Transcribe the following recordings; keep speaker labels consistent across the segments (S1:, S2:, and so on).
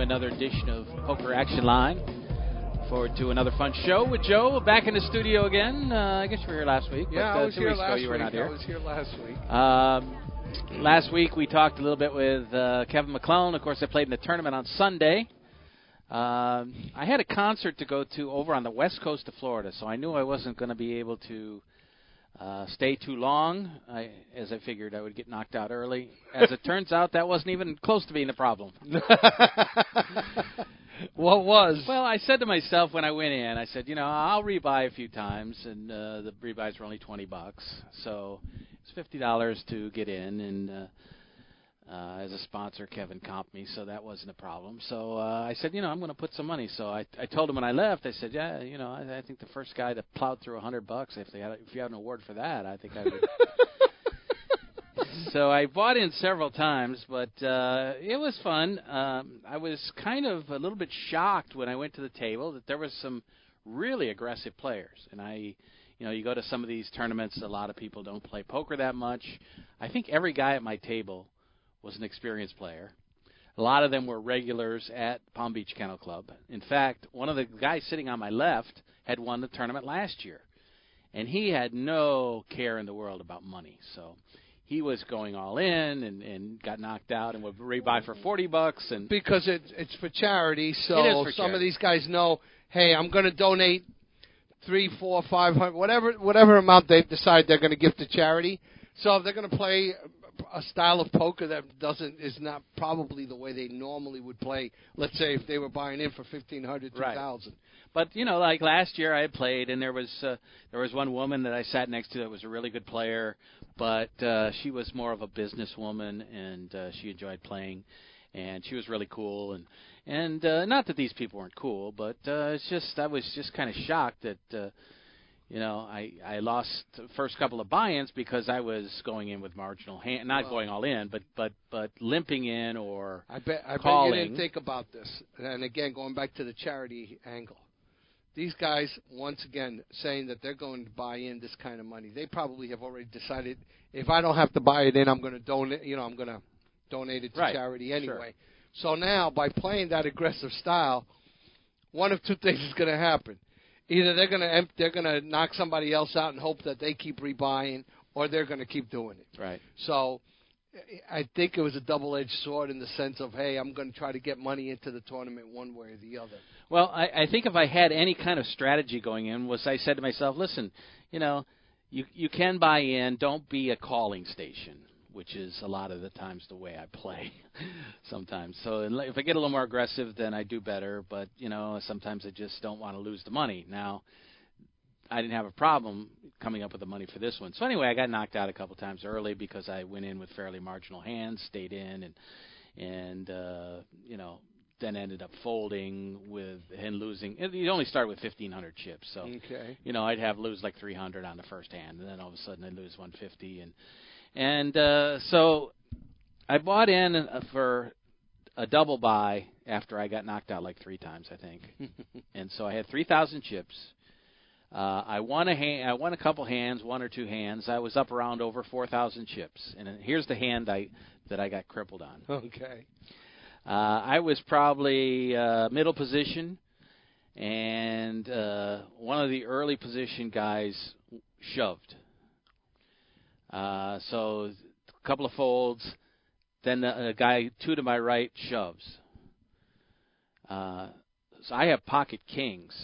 S1: another edition of Poker Action Line. Forward to another fun show with Joe. Back in the studio again. Uh, I guess you were here last week.
S2: Yeah,
S1: but, uh,
S2: I was
S1: two
S2: here
S1: weeks
S2: last
S1: ago you were
S2: week.
S1: not here.
S2: I was here last week.
S1: Um, last week we talked a little bit with uh, Kevin McClellan. Of course, I played in the tournament on Sunday. Um, I had a concert to go to over on the west coast of Florida, so I knew I wasn't going to be able to uh, stay too long, I, as I figured I would get knocked out early. As it turns out, that wasn't even close to being a problem.
S2: what was?
S1: Well, I said to myself when I went in, I said, you know, I'll rebuy a few times, and uh, the rebuys were only twenty bucks, so it's fifty dollars to get in, and uh, uh, as a sponsor, Kevin comped me, so that wasn't a problem. So uh, I said, you know, I'm going to put some money. So I, I told him when I left, I said, yeah, you know, I, I think the first guy that plowed through a hundred bucks, if they had, if you had an award for that, I think I would. so I bought in several times, but uh, it was fun. Um, I was kind of a little bit shocked when I went to the table that there was some really aggressive players, and I. You know, you go to some of these tournaments, a lot of people don't play poker that much. I think every guy at my table was an experienced player. A lot of them were regulars at Palm Beach Kennel Club. In fact, one of the guys sitting on my left had won the tournament last year, and he had no care in the world about money. So he was going all in and, and got knocked out and would rebuy for forty bucks. And
S2: because it, it's for charity, so
S1: for
S2: some of these guys know, hey, I'm going to donate three, four, five hundred, whatever, whatever amount they decide they're going to give to charity. So if they're going to play a style of poker that doesn't is not probably the way they normally would play. Let's say if they were buying in for fifteen hundred, two thousand. Right.
S1: But you know, like last year, I played, and there was uh, there was one woman that I sat next to that was a really good player, but uh, she was more of a businesswoman, and uh, she enjoyed playing, and she was really cool, and and uh, not that these people weren't cool, but uh, it's just I was just kind of shocked that. Uh, you know, I I lost the first couple of buy-ins because I was going in with marginal hand, not
S2: Well-
S1: going all in, but but but limping in or
S2: I bet I bet you didn't think about this. And again, going back to the charity angle, these guys once again saying that they're going to buy in this kind of money. They probably have already decided if I don't have to buy it in, I'm going to donate. You know, I'm going to donate it to
S1: Right.
S2: charity
S1: Sure.
S2: anyway. So now, by playing that aggressive style, one of two things is going to happen. Either they're going to they're going to knock somebody else out and hope that they keep rebuying, or they're going to keep doing it.
S1: right.
S2: So I think it was a double-edged sword in the sense of, hey, I'm going to try to get money into the tournament one way or the other.
S1: Well, I, I think if I had any kind of strategy going in, was I said to myself, listen, you know, you you can buy in. Don't be a calling station, which is a lot of the times the way I play. sometimes, so if I get a little more aggressive, then I do better. But you know, sometimes I just don't want to lose the money. Now, I didn't have a problem coming up with the money for this one. So anyway, I got knocked out a couple times early because I went in with fairly marginal hands, stayed in, and and uh, you know then ended up folding with and losing. You only start with 1,500 chips, so
S2: Okay.
S1: you know I'd have lose like 300 on the first hand, and then all of a sudden I'd lose 150, and and uh, so I bought in uh, for a double buy after I got knocked out like three times, I think, and so I had 3,000 chips. Uh, I won a hand, I won a couple hands, one or two hands. I was up around over 4,000 chips, and here's the hand I that I got crippled on.
S2: Okay.
S1: Uh, I was probably uh, middle position, and uh, one of the early position guys shoved. Uh, so a couple of folds, then the, a guy two to my right shoves. Uh, so I have pocket kings.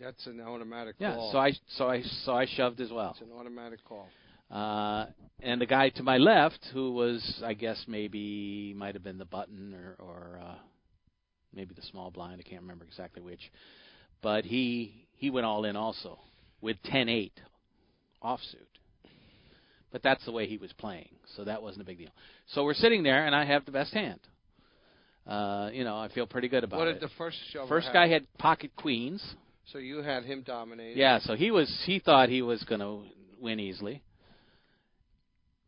S2: That's an automatic
S1: Yeah.
S2: call.
S1: So I so I so I shoved as well.
S2: It's an automatic call.
S1: Uh, and the guy to my left, who was, I guess, maybe might have been the button or, or uh, maybe the small blind. I can't remember exactly which, but he he went all in also with 10-8 offsuit. But that's the way he was playing, so that wasn't a big deal. So we're sitting there, and I have the best hand. uh, you know, I feel pretty good about it.
S2: what
S1: it.
S2: did the first show?
S1: First
S2: have?
S1: guy had pocket queens.
S2: So you had him dominated.
S1: Yeah, so he was he thought he was going to win easily.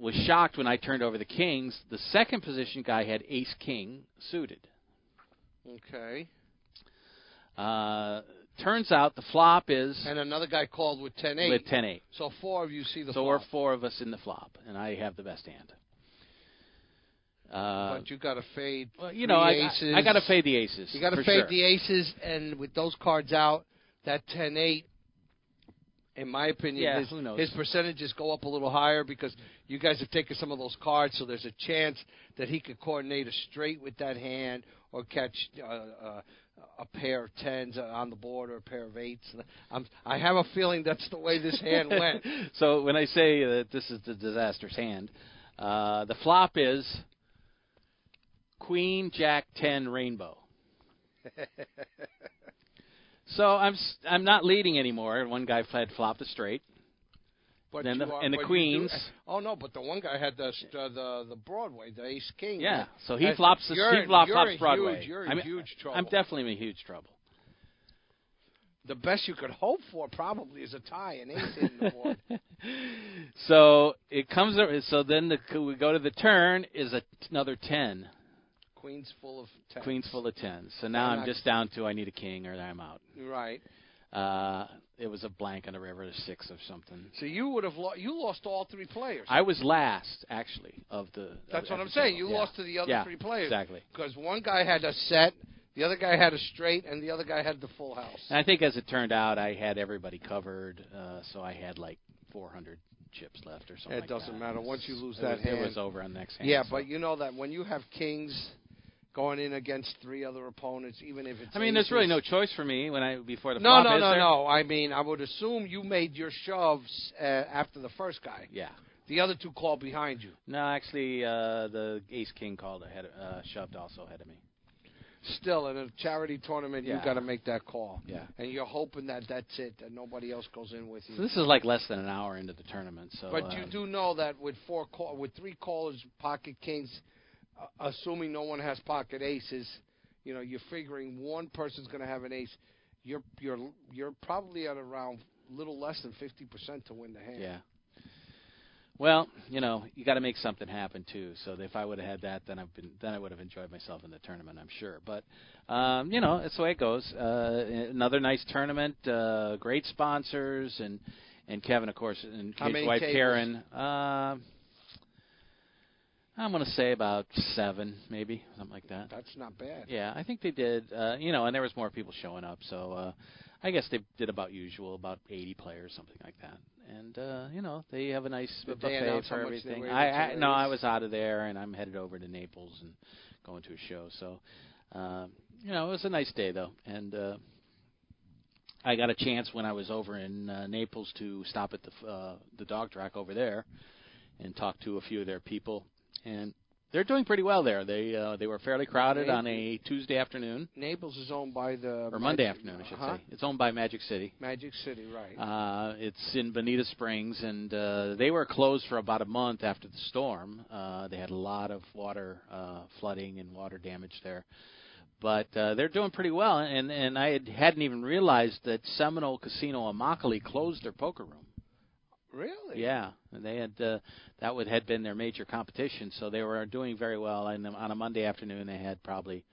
S1: Was shocked when I turned over the kings. The second position guy had ace king suited.
S2: Okay.
S1: Uh, turns out the flop is
S2: And another guy called with ten eight.
S1: with 10-8.
S2: So four of you see the
S1: So
S2: flop.
S1: we're four of us in the flop, and I have the best hand. Uh,
S2: but you got to fade.
S1: well, you know, I,
S2: aces.
S1: I, I got to fade the aces.
S2: You got to fade
S1: sure.
S2: the aces, and with those cards out, that ten eight. In my opinion,
S1: Yeah,
S2: his, his percentages go up a little higher because you guys have taken some of those cards, so there's a chance that he could coordinate a straight with that hand or catch uh, uh, a pair of tens on the board or a pair of eights. I'm, I have a feeling that's the way this hand went.
S1: so when I say that this is the disaster's hand, uh, the flop is Queen Jack Ten Rainbow. so I'm I'm not leading anymore. One guy had flopped a straight.
S2: But
S1: Then the-
S2: are-
S1: and the queens.
S2: Do, oh no, but the one guy had the uh, the the Broadway, the Ace King.
S1: Yeah, so he
S2: And
S1: flops the he flop, flops Broadway.
S2: Huge, you're in
S1: I'm,
S2: huge trouble.
S1: I'm definitely in huge trouble.
S2: the best you could hope for probably is a tie, and ace in the board.
S1: so it comes. So then the, we go to the turn is a, another ten.
S2: Queens full of tens.
S1: Queens full of tens. So now I'm
S2: I-
S1: just down to I need a king or I'm out.
S2: Right.
S1: Uh, it was a blank on the river, six or something.
S2: So you would have lo- you lost all three players.
S1: I was last actually of the.
S2: That's
S1: of
S2: what I'm saying.
S1: table.
S2: You
S1: Yeah.
S2: lost to the other
S1: Yeah,
S2: three players.
S1: Exactly.
S2: Because one guy had a set, the other guy had a straight, and the other guy had the full house.
S1: And I think as it turned out, I had everybody covered, uh, so I had like 400 chips left or something.
S2: It
S1: like
S2: doesn't
S1: that.
S2: matter. Once you lose
S1: It
S2: that
S1: was,
S2: hand,
S1: it was over on the next hand.
S2: yeah.
S1: so.
S2: But you know that when you have kings going in against three other opponents, even if it's
S1: I mean, there's really no choice for me when I before the
S2: No,
S1: flop.
S2: no, no,
S1: there?
S2: no. I mean, I would assume you made your shoves uh, after the first guy.
S1: Yeah.
S2: The other two called behind you.
S1: No, actually, uh, the Ace King called ahead, uh, shoved also ahead of me.
S2: Still, in a charity tournament,
S1: Yeah.
S2: you got to make that call.
S1: Yeah.
S2: And you're hoping that that's it, that nobody else goes in with you.
S1: So this is like less than an hour into the tournament. So,
S2: but you
S1: um,
S2: do know that with four call, with three callers, pocket kings, uh, assuming no one has pocket aces, you know, you're figuring one person's going to have an ace. You're you're you're probably at around little less than fifty percent to win the hand.
S1: Yeah. Well, you know, you got to make something happen too. So if I would have had that, then I've been, then I would have enjoyed myself in the tournament, I'm sure. But, um, you know, it's the way it goes. Uh, another nice tournament, uh, great sponsors, and and Kevin, of course, and his wife
S2: tables?
S1: Karen. Uh, I'm going to say about seven, maybe something like that.
S2: That's not bad.
S1: Yeah, I think they did. Uh, you know, and there was more people showing up, so uh, I guess they did about usual, about 80 players, something like that. And uh, you know, they have a nice
S2: Did
S1: buffet for everything. I, I no, I was out of there, and I'm headed over to Naples and going to a show. So, uh, you know, it was a nice day though, and uh, I got a chance when I was over in uh, Naples to stop at the uh, the dog track over there and talk to a few of their people, and they're doing pretty well there. They uh, they were fairly crowded on a Tuesday afternoon
S2: Naples is owned by the
S1: or Monday
S2: Magic-
S1: afternoon, I should
S2: uh-huh.
S1: say. It's owned by Magic City.
S2: Magic City, right?
S1: Uh, it's in Bonita Springs, and uh, they were closed for about a month after the storm. Uh, they had a lot of water uh, flooding and water damage there, but uh, they're doing pretty well. And and I had, hadn't even realized that Seminole Casino Immokalee closed their poker room.
S2: Really?
S1: Yeah, and they had uh, that would had been their major competition, so they were doing very well. And on a Monday afternoon, they had probably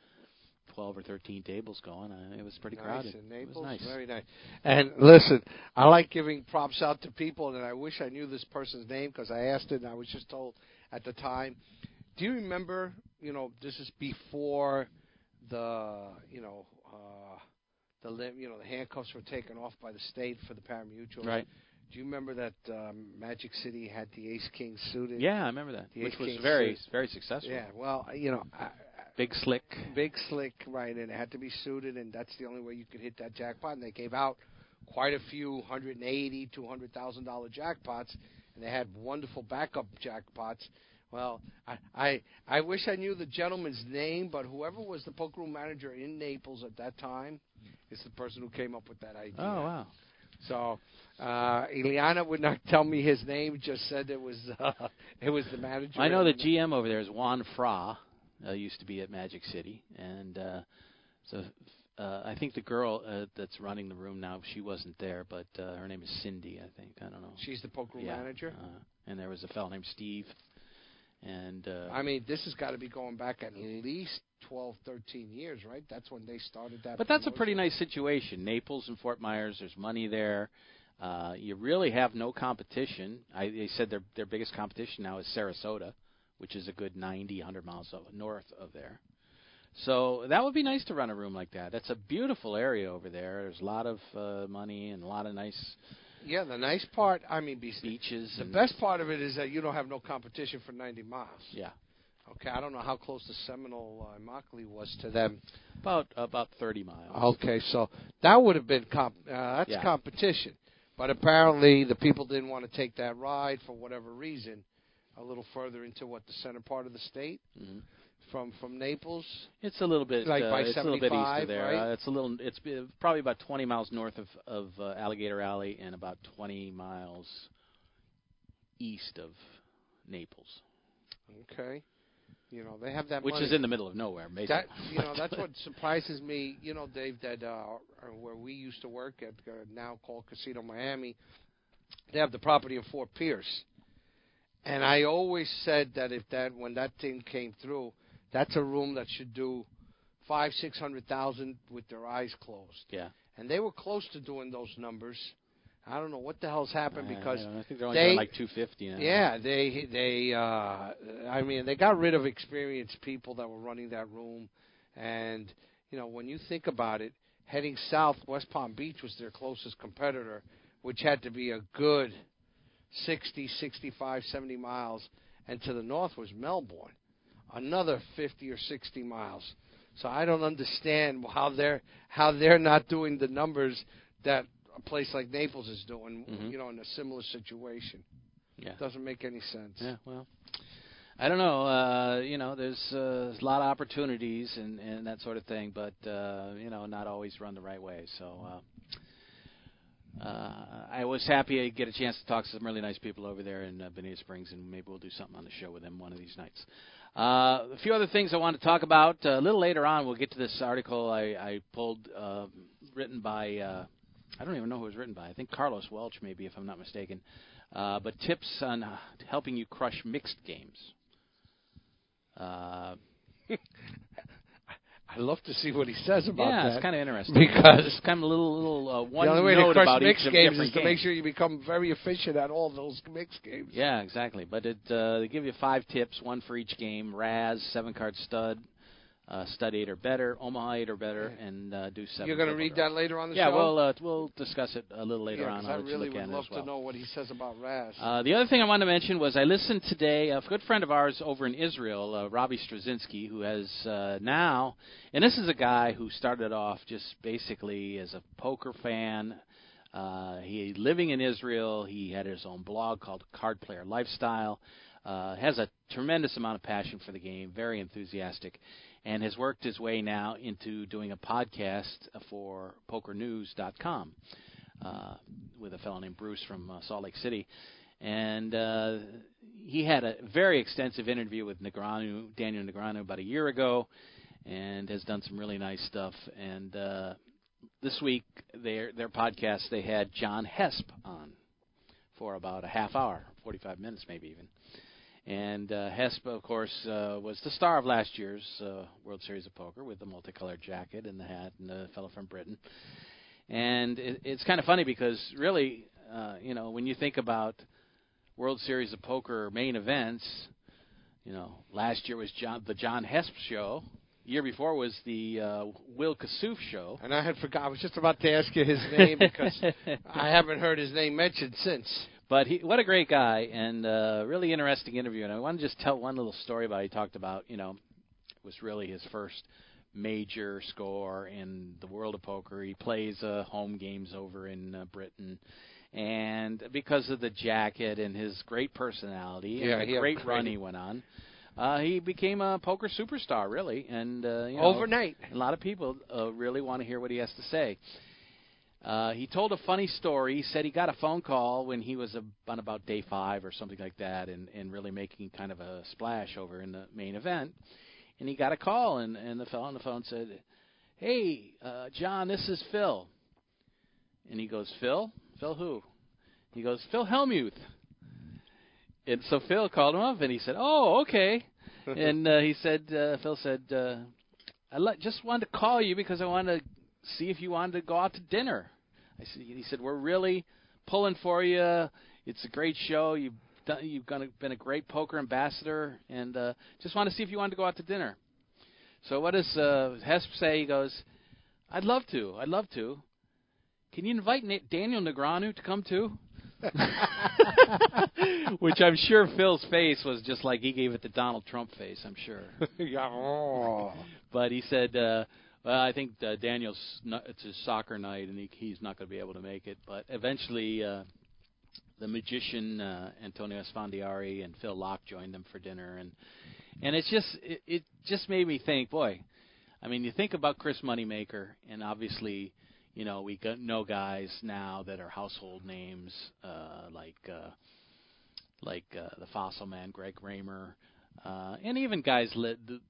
S1: twelve or thirteen tables going. Uh, it was pretty
S2: nice.
S1: crowded.
S2: In
S1: it
S2: Naples,
S1: was nice.
S2: very nice. And listen, I like giving props out to people, and I wish I knew this person's name because I asked it, and I was just told at the time. Do you remember? You know, this is before the you know uh, the you know the handcuffs were taken off by the state for the parimutuels.
S1: Right.
S2: Do you remember that um, Magic City had the Ace King suited?
S1: Yeah, I remember that,
S2: The
S1: which
S2: Ace
S1: was
S2: King
S1: very
S2: suit.
S1: very successful.
S2: Yeah. Well, you know, I,
S1: Big slick.
S2: big slick, right? And it had to be suited, and that's the only way you could hit that jackpot. And they gave out quite a few hundred and eighty, two hundred thousand dollar jackpots, and they had wonderful backup jackpots. Well, I, I I wish I knew the gentleman's name, but whoever was the poker room manager in Naples at that time is the person who came up with that idea.
S1: Oh wow.
S2: So uh Ileana would not tell me his name; just said it was uh, it was the manager.
S1: I know the GM over there is Juan Fra, uh, used to be at Magic City, and uh, so uh, I think the girl uh, that's running the room now, she wasn't there, but uh, her name is Cindy. I think I don't know.
S2: She's the poker
S1: yeah,
S2: manager.
S1: Uh, and there was a fellow named Steve. And uh,
S2: I mean, this has got to be going back at least 12, 13 years, right? That's when they started that.
S1: But that's a pretty nice situation. Naples and Fort Myers, there's money there. Uh, you really have no competition. I, they said their their biggest competition now is Sarasota, which is a good 90, 100 miles north of there. So that would be nice to run a room like that. That's a beautiful area over there. There's a lot of uh, money and a lot of nice
S2: Yeah, the nice part, I mean, be,
S1: beaches.
S2: the best part of it is that you don't have no competition for 90 miles.
S1: Yeah,
S2: Okay, I don't know how close the Seminole uh, Immokalee was to them.
S1: about about 30 miles.
S2: Okay, so that would have been comp- uh, that's
S1: Yeah.
S2: competition. But apparently, the people didn't want to take that ride for whatever reason. A little further into what the center part of the state,
S1: hmm
S2: from from Naples.
S1: It's a little bit
S2: Like
S1: uh,
S2: by
S1: it's a little bit east
S2: 75,
S1: of there.
S2: right?
S1: Uh, it's a little. It's uh, probably about 20 miles north of of uh, Alligator Alley and about 20 miles east of Naples,
S2: Okay, you know they have that.
S1: which
S2: money.
S1: is in the middle of nowhere. Basically.
S2: That you know that's what surprises me. You know, Dave, that uh, where we used to work at uh, now called Casino Miami, they have the property in Fort Pierce, and I always said that if that when that thing came through, that's a room that should do five six hundred thousand with their eyes closed,
S1: yeah.
S2: and they were close to doing those numbers. I don't know what the hell's happened
S1: I-
S2: because
S1: I, I think they're only
S2: they-
S1: doing like 250 now.
S2: yeah, they they uh I mean they got rid of experienced people that were running that room and you know when you think about it heading south West Palm Beach was their closest competitor which had to be a good 60 65 70 miles and to the north was Melbourne another 50 or 60 miles so I don't understand how they're how they're not doing the numbers that a place like Naples is doing
S1: Mhm.
S2: you know in a similar situation
S1: yeah.
S2: doesn't make any sense.
S1: Yeah, well, I don't know. Uh, you know, there's, uh, there's a lot of opportunities and, and that sort of thing, but uh, you know, not always run the right way. So uh, uh, I was happy to get a chance to talk to some really nice people over there in uh, Bonita Springs, and maybe we'll do something on the show with them one of these nights. Uh, a few other things I want to talk about. Uh, a little later on, we'll get to this article I, I pulled, uh, written by. Uh, I don't even know who it was written by. I think Carlos Welch, maybe, if I'm not mistaken. Uh, but tips on helping you crush mixed games. Uh,
S2: I'd love to see what he says about
S1: yeah,
S2: that.
S1: it's kind of interesting
S2: Because-
S1: it's kind of a little little uh, one
S2: the only way to crush mixed games is to
S1: games.
S2: make sure you become very efficient at all those mixed games.
S1: Yeah, exactly. But it uh, they give you five tips, one for each game: Razz, seven card stud, uh, stud eight or better, Omaha eight or better, and uh, do 7
S2: You're going to read that later on the
S1: Yeah,
S2: show.
S1: we'll uh, we'll discuss it a little later
S2: yeah,
S1: on.
S2: I really
S1: look
S2: would love
S1: well.
S2: to know what he says about Razz.
S1: Uh, the other thing I wanted to mention was I listened today. A good friend of ours over in Israel, uh, Robbie Strazynski, who has uh, now, and this is a guy who started off just basically as a poker fan. Uh, he living in Israel. He had his own blog called Card Player Lifestyle. Uh, has a tremendous amount of passion for the game. Very enthusiastic, and has worked his way now into doing a podcast for PokerNews.com uh, with a fellow named Bruce from uh, Salt Lake City, and uh, he had a very extensive interview with Daniel Negreanu, about a year ago, and has done some really nice stuff. And uh, this week, their their podcast, they had John Hesp on for about a half hour, 45 minutes maybe even. And uh, Hesp, of course, uh, was the star of last year's uh, World Series of Poker with the multicolored jacket and the hat and the fellow from Britain. And it, it's kind of funny because really, uh, you know, when you think about World Series of Poker main events, you know, last year was John, the John Hesp show. Year before was the uh, Will Kassouf show.
S2: and I had forgot. I was just about to ask you his name because I haven't heard his name mentioned since.
S1: But he, what a great guy, and uh, really interesting interview. And I want to just tell one little story about. He talked about, you know, it was really his first major score in the world of poker. He plays uh, home games over in uh, Britain, and because of the jacket and his great personality
S2: Yeah,
S1: and
S2: he
S1: the
S2: had
S1: great run he went on, uh, he became a poker superstar, really. And uh, you know,
S2: Overnight.
S1: a lot of people uh, really want to hear what he has to say. Uh, he told a funny story. He said he got a phone call when he was a, on about day five or something like that, and, and really making kind of a splash over in the main event. and he got a call, and and the fellow on the phone said, "Hey, uh, John, this is Phil." And he goes, "Phil, Phil who?" He goes, "Phil Hellmuth." And so Phil called him up, and he said, "Oh, okay." and uh, he said, uh, Phil said, uh, "I le- just wanted to call you because I wanted to see if you wanted to go out to dinner." I said, he said, "We're really pulling for you. It's a great show. You've done, you've gonna, been a great poker ambassador, and uh, just want to see if you wanted to go out to dinner." So what does uh, Hesp say? He goes, "I'd love to. I'd love to. Can you invite Na- Daniel Negreanu to come too?" Which I'm sure Phil's face was just like he gave it the Donald Trump face. I'm sure. But he said, uh, "Well, I think uh, Daniel's not, it's his soccer night, and he, he's not going to be able to make it." But eventually, uh, the magician uh, Antonio Esfandiari and Phil Laak joined them for dinner, and and it's just it, it just made me think, boy. I mean, you think about Chris Moneymaker, and obviously, you know, we know guys now that are household names, uh, like uh, like uh, the Fossil Man, Greg Raymer, uh, and even guys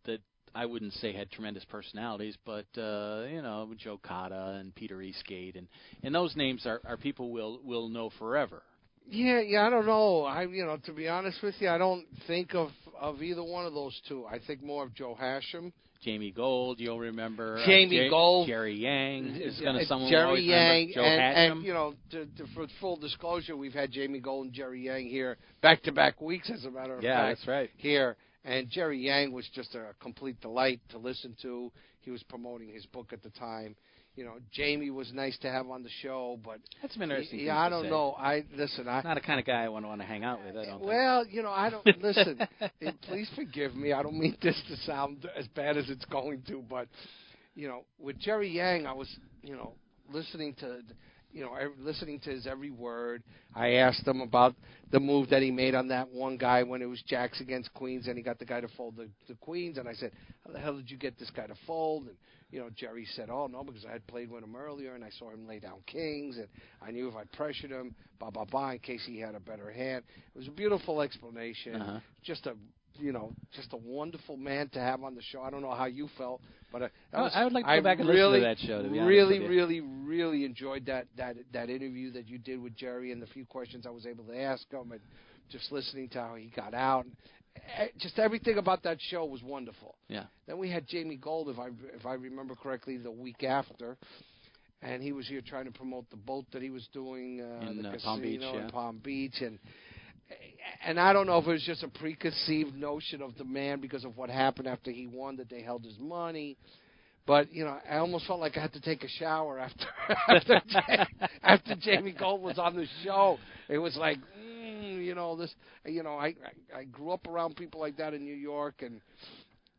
S1: that I wouldn't say had tremendous personalities, but uh, you know, Joe Cada and Peter Eastgate, and and those names are, are people will will know forever.
S2: Yeah, yeah, I don't know. I, you know, to be honest with you, I don't think of of either one of those two. I think more of Joe Hachem.
S1: Jamie Gold, you'll remember. uh,
S2: Jamie Gold.
S1: Jerry Yang is going
S2: Uh,
S1: to someone
S2: Jerry
S1: always
S2: Yang.
S1: Joe
S2: and, and you know, to, to, for full disclosure, we've had Jamie Gold and Jerry Yang here back to back weeks, as a matter of
S1: yeah,
S2: fact.
S1: that's right.
S2: Here, and Jerry Yang was just a complete delight to listen to. He was promoting his book at the time. You know, Jamie was nice to have on the show, but
S1: That's interesting.
S2: yeah, I don't know. I listen. I
S1: Not the kind of guy I want to want to hang out with. I don't. think.
S2: well, you know, I don't listen. please forgive me. I don't mean this to sound as bad as it's going to, but you know, with Jerry Yang, I was, you know, listening to, you know, listening to his every word. I asked him about the move that he made on that one guy when it was jacks against queens, and he got the guy to fold the, the queens. And I said, "How the hell did you get this guy to fold?" And you know, Jerry said, "Oh no, because I had played with him earlier, and I saw him lay down kings, and I knew if I pressured him, blah blah blah, in case he had a better hand." It was a beautiful explanation.
S1: Uh-huh.
S2: Just a, you know, just a wonderful man to have on the show. I don't know how you felt, but that
S1: I-
S2: was,
S1: I would like to go back and
S2: really,
S1: listen to that show, to be
S2: really, really, really enjoyed that that that interview that you did with Jerry and the few questions I was able to ask him, and just listening to how he got out. Eh, Just everything about that show was wonderful.
S1: Yeah.
S2: Then we had Jamie Gold, if I if I remember correctly, the week after, and he was here trying to promote the boat that he was doing uh,
S1: In,
S2: the
S1: uh,
S2: casino
S1: Palm Beach,
S2: in
S1: yeah.
S2: Palm Beach, and and I don't know if it was just a preconceived notion of the man because of what happened after he won that they held his money. But you know, I almost felt like I had to take a shower after after, after Jamie Gold was on the show. It was like, mm, you know, this. You know, I, I I grew up around people like that in New York, and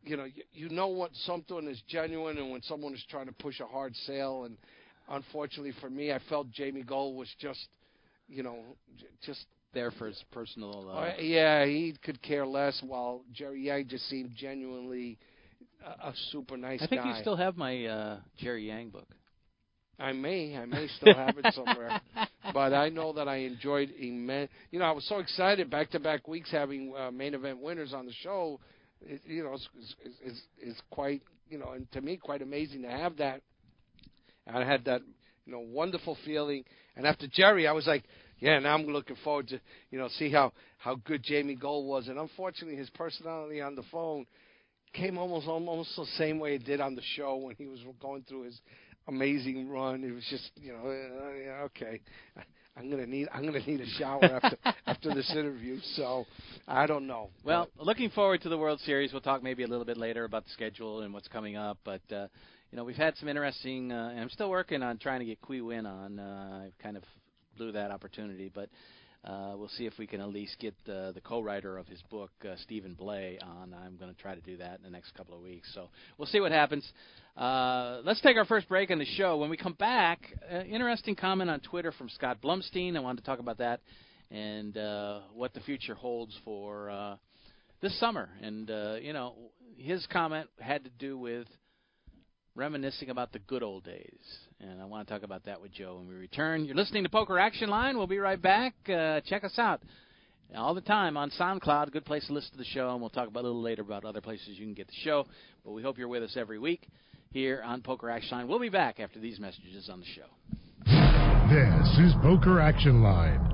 S2: you know, you, you know what something is genuine and when someone is trying to push a hard sale. And unfortunately for me, I felt Jamie Gold was just, you know, j- just
S1: There for his personal. Uh,
S2: uh, yeah, he could care less. While Jerry Yang just seemed genuinely a, a super nice
S1: I think
S2: guy.
S1: you still have my uh, Jerry Yang book.
S2: I may, I may still have it somewhere, but I know that I enjoyed immense. You know, I was so excited back to back weeks having uh, main event winners on the show. It, you know, is is quite, you know, and to me, quite amazing to have that. And I had that, you know, wonderful feeling. And after Jerry, I was like, yeah, now I'm looking forward to, you know, see how how good Jamie Gold was. And unfortunately, his personality on the phone came almost almost the same way it did on the show when he was going through his amazing run. It was just, you know, uh, yeah, okay. I'm gonna need I'm gonna need a shower after after this interview. So I don't know.
S1: Well, looking forward to the World Series. We'll talk maybe a little bit later about the schedule and what's coming up. But uh, you know, we've had some interesting. Uh, and I'm still working on trying to get Qui Nguyen on. Uh, I kind of blew that opportunity, but uh, we'll see if we can at least get the co-writer of his book, uh, Stephen Blay, on. I'm going to try to do that in the next couple of weeks. So we'll see what happens. Uh, let's take our first break on the show. When we come back, uh, interesting comment on Twitter from Scott Blumstein. I wanted to talk about that and uh, what the future holds for uh, this summer. And uh, you know, his comment had to do with reminiscing about the good old days. And I want to talk about that with Joe when we return. You're listening to Poker Action Line. We'll be right back. Uh, check us out all the time on SoundCloud. Good place to listen to the show, and we'll talk about a little later about other places you can get the show. But we hope you're with us every week here on Poker Action Line. We'll be back after these messages on the show.
S3: This is Poker Action Line.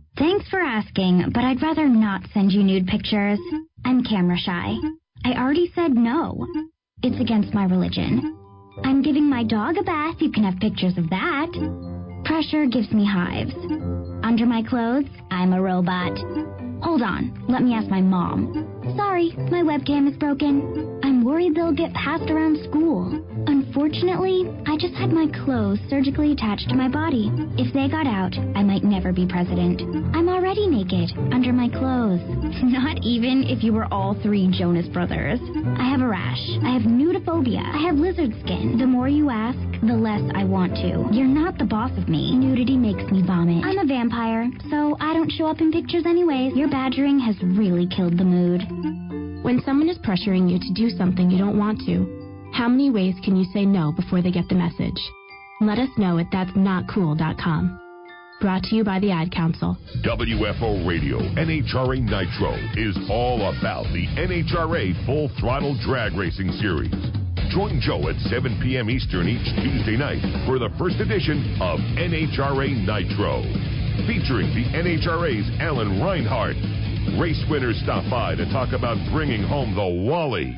S4: Thanks for asking, but I'd rather not send you nude pictures. I'm camera shy. I already said no. It's against my religion. I'm giving my dog a bath. You can have pictures of that. Pressure gives me hives. Under my clothes, I'm a robot. Hold on, let me ask my mom. Sorry, my webcam is broken. I'm worried they'll get passed around school. Unfortunately, I just had my clothes surgically attached to my body. If they got out, I might never be president. I'm already naked, under my clothes. Not even if you were all three Jonas brothers. I have a rash. I have nudophobia. I have lizard skin. The more you ask, the less I want to. You're not the boss of me. Nudity makes me vomit. I'm a vampire, so I don't show up in pictures anyways. Your badgering has really killed the mood.
S5: When someone is pressuring you to do something you don't want to, how many ways can you say no before they get the message? Let us know at that'snotcool.com. Brought to you by the Ad Council.
S6: WFO Radio NHRA Nitro is all about the NHRA Full Throttle Drag Racing Series. Join Joe at 7 p.m. Eastern each Tuesday night for the first edition of NHRA Nitro. Featuring the NHRA's Alan Reinhart. Race winners stop by to talk about bringing home the Wally.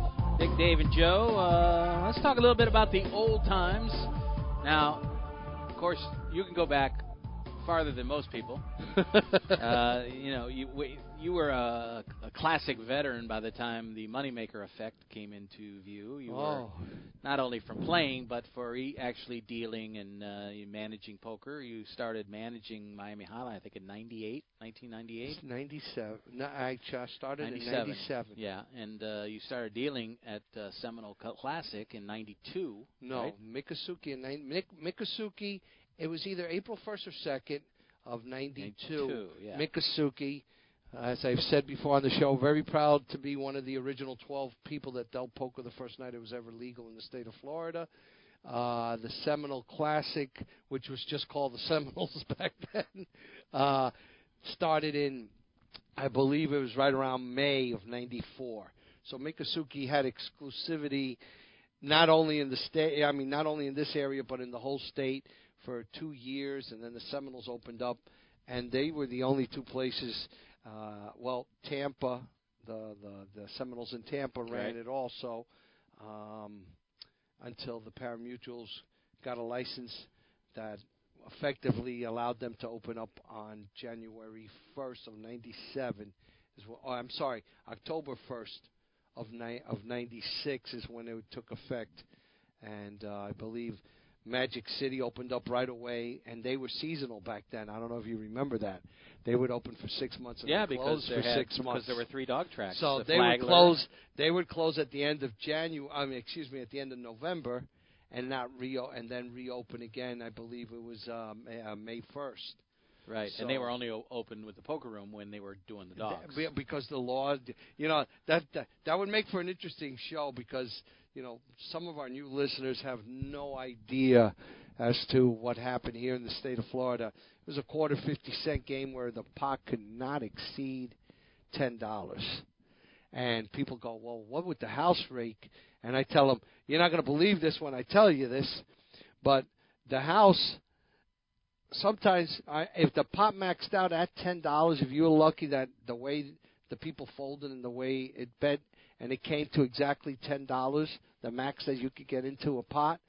S1: Big Dave and Joe. Uh, let's talk a little bit about the old times. Now, of course, you can go back farther than most people. uh, you know, you you were a, a, classic veteran by the time the moneymaker effect came into view. You
S2: oh.
S1: were not only from playing, but for e- actually dealing and uh, managing poker. You started managing Miami Jai-Alai, I think, in 98, 1998?
S2: 97. No, I started
S1: 97.
S2: in 97.
S1: Yeah, and uh, you started dealing at uh, Seminole Classic in 92.
S2: No,
S1: right?
S2: Miccosukee. In, Mik- Miccosukee, it was either April 1st or 2nd of 92.
S1: 92 yeah.
S2: Miccosukee. As I've said before on the show, very proud to be one of the original 12 people that dealt poker the first night it was ever legal in the state of Florida. Uh, the Seminole Classic, which was just called the Seminoles back then, uh, started in, I believe it was right around May of '94. So Miccosukee had exclusivity, not only in the state, I mean, not only in this area, but in the whole state for two years, and then the Seminoles opened up, and they were the only two places uh, well, Tampa, the, the the Seminoles in Tampa ran
S1: Right.
S2: it also um, until the Parimutuels got a license that effectively allowed them to open up on January 1st of '97. Is what, oh, I'm sorry, October 1st of ni- of '96 is when it took effect, and uh, I believe Magic City opened up right away, and they were seasonal back then. I don't know if you remember that. They would open for six months and
S1: yeah, because
S2: close for
S1: had,
S2: six months.
S1: because there were three dog tracks.
S2: so
S1: the
S2: they would close. They would close at the end of January. I mean, excuse me, at the end of November, and not reo and then reopen again. I believe it was um, uh, May first.
S1: Right, and they were only o- open with the poker room when they were doing the dogs.
S2: Be- Because the law, you know, that, that that would make for an interesting show because you know some of our new listeners have no idea as to what happened here in the state of Florida. It was a quarter fifty cent game where the pot could not exceed ten dollars, and people go, "Well, what would the house rake?" And I tell them, "You're not going to believe this when I tell you this, but the house." Sometimes I, if the pot maxed out at ten dollars, if you were lucky that the way the people folded and the way it bet, and it came to exactly ten dollars, the max that you could get into a pot,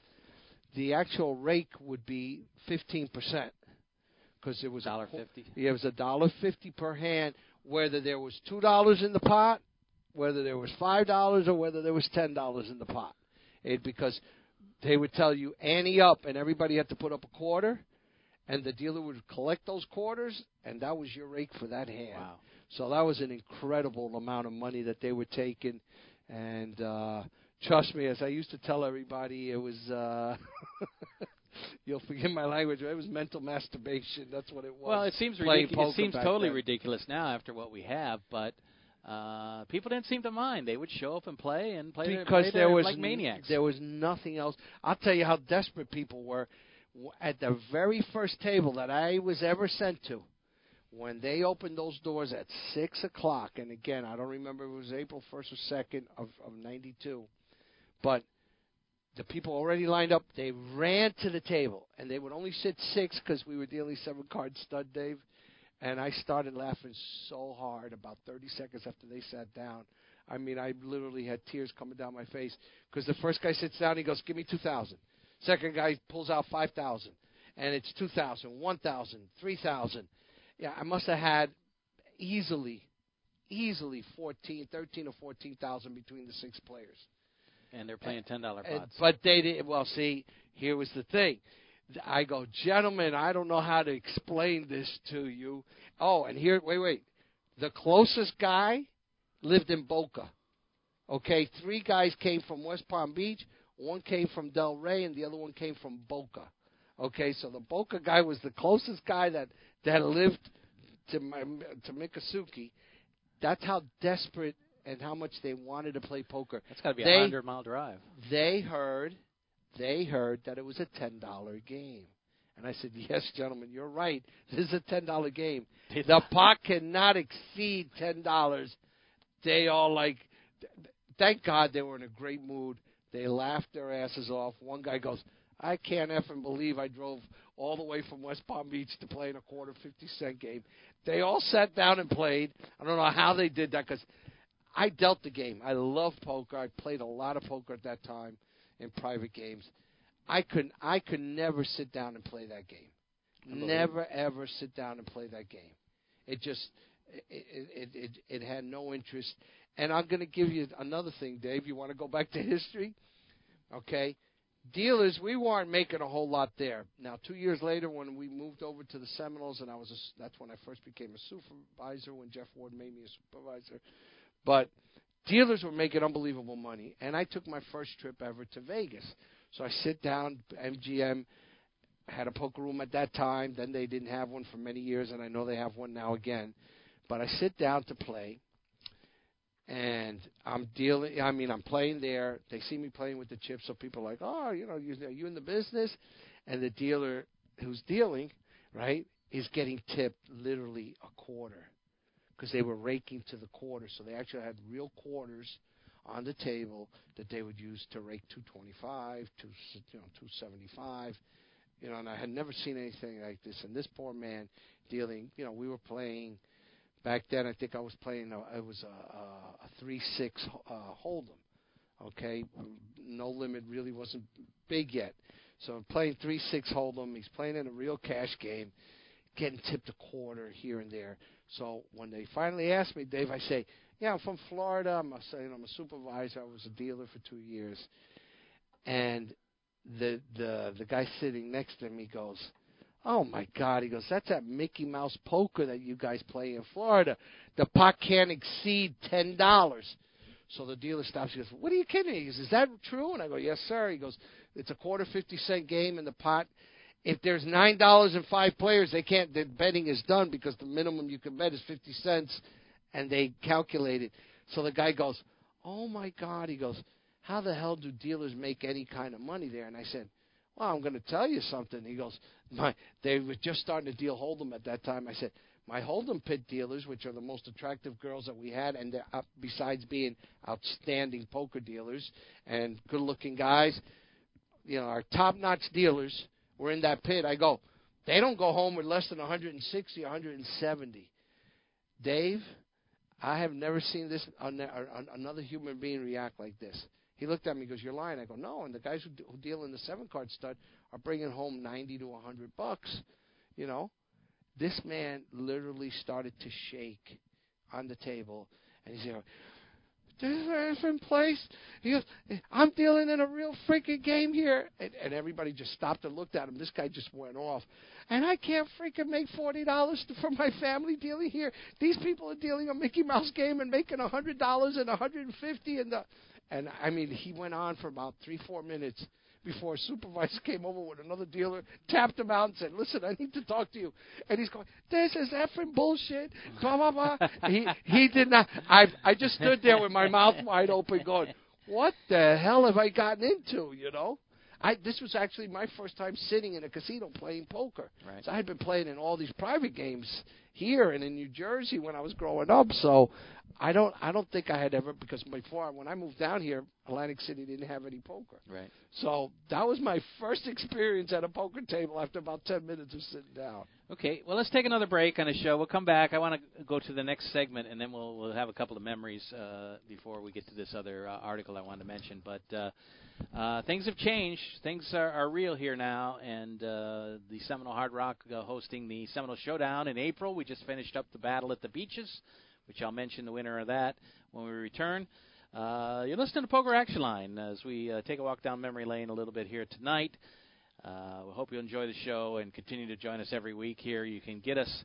S2: the actual rake would be fifteen percent because it was
S1: Dollar fifty.
S2: Yeah, it was a dollar fifty per hand, whether there was two dollars in the pot, whether there was five dollars, or whether there was ten dollars in the pot. It because they would tell you ante up, and everybody had to put up a quarter, and the dealer would collect those quarters, and that was your rake for that hand.
S1: Wow.
S2: So that was an incredible amount of money that they were taking, and uh, trust me, as I used to tell everybody, it was. Uh, You'll forgive my language. It was mental masturbation. That's what it was.
S1: Well, it seems ridiculous. It seems totally
S2: then.
S1: ridiculous now after what we have, but uh people didn't seem to mind. They would show up and play and play their-
S2: because
S1: play
S2: there
S1: their-
S2: was
S1: like maniacs.
S2: there was nothing else. I'll tell you how desperate people were at the very first table that I was ever sent to. When they opened those doors at six o'clock, and again, I don't remember if it was April first or second of of '92, but the people already lined up. They ran to the table, and they would only sit six because we were dealing seven card stud, Dave. And I started laughing so hard about 30 seconds after they sat down. I mean, I literally had tears coming down my face because the first guy sits down, he goes, "Give me 2,000." Second guy pulls out 5,000, and it's 2,000, 1,000, 3,000. Yeah, I must have had easily, easily 14, 13 or 14,000 between the six players.
S1: and they're playing ten dollar
S2: And-
S1: pots.
S2: but they did. Well, see, here was the thing. I go, gentlemen, I don't know how to explain this to you. Oh, and here, wait, wait. The closest guy lived in Boca. Okay, three guys came from West Palm Beach. One came from Del Rey, and the other one came from Boca. Okay, so the Boca guy was the closest guy that that lived to my, to Miccosukee. That's how desperate and how much they wanted to play poker.
S1: That's got to be
S2: they-
S1: a hundred mile drive.
S2: They heard, they heard that it was a ten dollar game, and I said, "Yes, gentlemen, you're right. This is a ten dollar game. The pot cannot exceed ten dollars." They all like, thank God they were in a great mood. They laughed their asses off. One guy goes, "I can't effing believe I drove all the way from West Palm Beach to play in a quarter fifty cent game." They all sat down and played. I don't know how they did that because I dealt the game. I love poker. I played a lot of poker at that time in private games. I could I could never sit down and play that game. Never ever sit down and play that game. It just it it it, it had no interest. And I'm going to give you another thing, Dave. You want to go back to history? Okay. Dealers, we weren't making a whole lot there. Now, two years later, when we moved over to the Seminoles, and I was a, that's when I first became a supervisor. When Jeff Ward made me a supervisor, but dealers were making unbelievable money. And I took my first trip ever to Vegas. So I sit down, MGM had a poker room at that time. Then they didn't have one for many years, and I know they have one now again. But I sit down to play, and I'm dealing. I mean, I'm playing there. They see me playing with the chips, so people are like, "Oh, you know, you, are you in the business?" And the dealer who's dealing, right, is getting tipped literally a quarter because they were raking to the quarter. So they actually had real quarters on the table that they would use to rake 225, two, you know, 275. You know, and I had never seen anything like this. And this poor man dealing, you know, we were playing back then. I think I was playing. A, it was a, a, a three-six uh, hold'em. Okay, no limit really wasn't big yet. So I'm playing three-six hold'em. He's playing in a real cash game, getting tipped a quarter here and there. So when they finally asked me, Dave, I say, "Yeah, I'm from Florida. I'm a, you know, I'm a supervisor. I was a dealer for two years." And the the the guy sitting next to me goes, "Oh my God!" He goes, "That's that Mickey Mouse poker that you guys play in Florida. The pot can't exceed ten dollars." So the dealer stops. He goes, "What are you kidding?" He goes, "Is that true?" And I go, "Yes, sir." He goes, "It's a quarter fifty cent game, and the pot if there's nine dollars and five players, they can't. The betting is done because the minimum you can bet is fifty cents, and they calculate it. So the guy goes, "Oh my God!" He goes, "How the hell do dealers make any kind of money there?" And I said, "Well, I'm going to tell you something." He goes, "My, they were just starting to deal hold'em at that time." I said, "My hold'em pit dealers, which are the most attractive girls that we had, and uh, besides being outstanding poker dealers and good-looking guys, you know, our top-notch dealers." were in that pit. I go, They don't go home with less than 160, 170. Dave, I have never seen this another human being react like this. He looked at me and goes, "You're lying." I go, "No." And the guys who, who deal in the seven card stud are bringing home 90 to 100 bucks. You know, this man literally started to shake on the table, and he's like, "This is different place." He goes, "I'm dealing in a real freaking game here," and, and everybody just stopped and looked at him. This guy just went off, and I can't freaking make forty dollars for my family dealing here. These people are dealing a Mickey Mouse game and making a hundred dollars and a hundred and fifty, and the, and I mean, he went on for about three, four minutes before a supervisor came over with another dealer, tapped him out, and said, "Listen, I need to talk to you." And he's going, "This is effing bullshit." Blah blah blah. he he did not. I I just stood there with my mouth wide open, going, "What the hell have I gotten into?" You know. I this was actually my first time sitting in a casino playing poker.
S7: Right.
S2: So I had been playing in all these private games here and in New Jersey when I was growing up. So I don't I don't think I had ever because before when I moved down here, Atlantic City didn't have any poker.
S7: Right.
S2: So that was my first experience at a poker table after about ten minutes of sitting down.
S7: Okay, well let's take another break on the show. We'll come back. I want to go to the next segment and then we'll we'll have a couple of memories uh, before we get to this other uh, article I wanted to mention. But uh, uh, things have changed. Things are, are real here now, and uh, the Seminole Hard Rock uh, hosting the Seminole Showdown in April. We just finished up the battle at the beaches, which I'll mention the winner of that when we return. Uh, you're listening to Poker Action Line as we uh, take a walk down memory lane a little bit here tonight. Uh, we hope you enjoy the show and continue to join us every week here. You can get us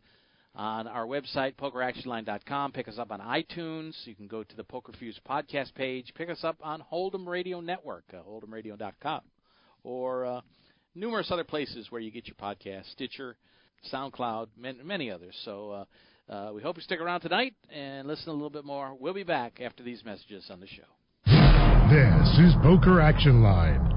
S7: on our website, pokeractionline.com. Pick us up on iTunes. You can go to the Poker Fuse podcast page. Pick us up on Hold'em Radio Network, uh, hold'emradio.com, or uh, numerous other places where you get your podcast, Stitcher, SoundCloud, many, many others. So uh, uh, we hope you stick around tonight and listen a little bit more. We'll be back after these messages on the show.
S3: This is Poker Action Line.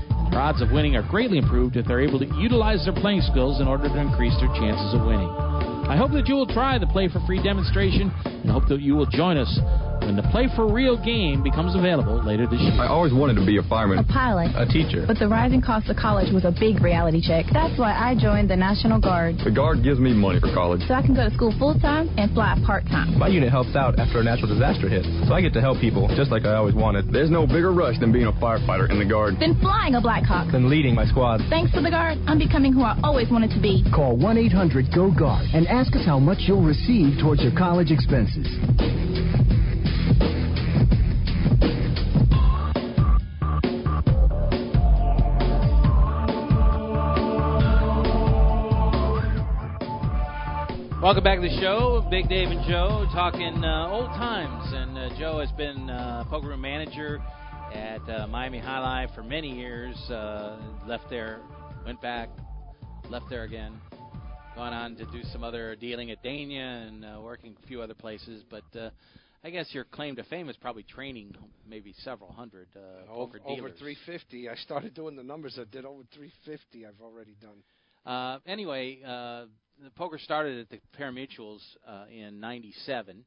S1: Their odds of winning are greatly improved if they're able to utilize their playing skills in order to increase their chances of winning. I hope that you will try the Play for Free demonstration and hope that you will join us when the Play for Real game becomes available later this year.
S8: I always wanted to be a fireman,
S9: a pilot,
S8: a teacher.
S9: But the rising cost of college was a big reality check. That's why I joined the National Guard.
S8: The Guard gives me money for college.
S9: So I can go to school full time and fly part time.
S8: My unit helps out after a natural disaster hits, so I get to help people just like I always wanted. There's no bigger rush than being a firefighter in the Guard.
S9: Than flying a Black Hawk.
S8: Than leading my squad.
S9: Thanks to the Guard, I'm becoming who I always wanted to be.
S10: Call 1 800 GO GUARD and ask us how much you'll receive towards your college expenses.
S7: Welcome back to the show. Big Dave and Joe talking uh, old times. And uh, Joe has been uh, poker room manager at uh, Miami Jai-Alai for many years. Uh, left there, went back, left there again. Gone on to do some other dealing at Dania and uh, working a few other places. But
S1: I guess your claim to fame is probably training maybe several hundred uh,
S2: over,
S1: poker dealers.
S2: over 350. I started doing the numbers. I did over 350. I've already done.
S1: Uh, anyway, uh, the poker started at the Parimutuels uh, in '97,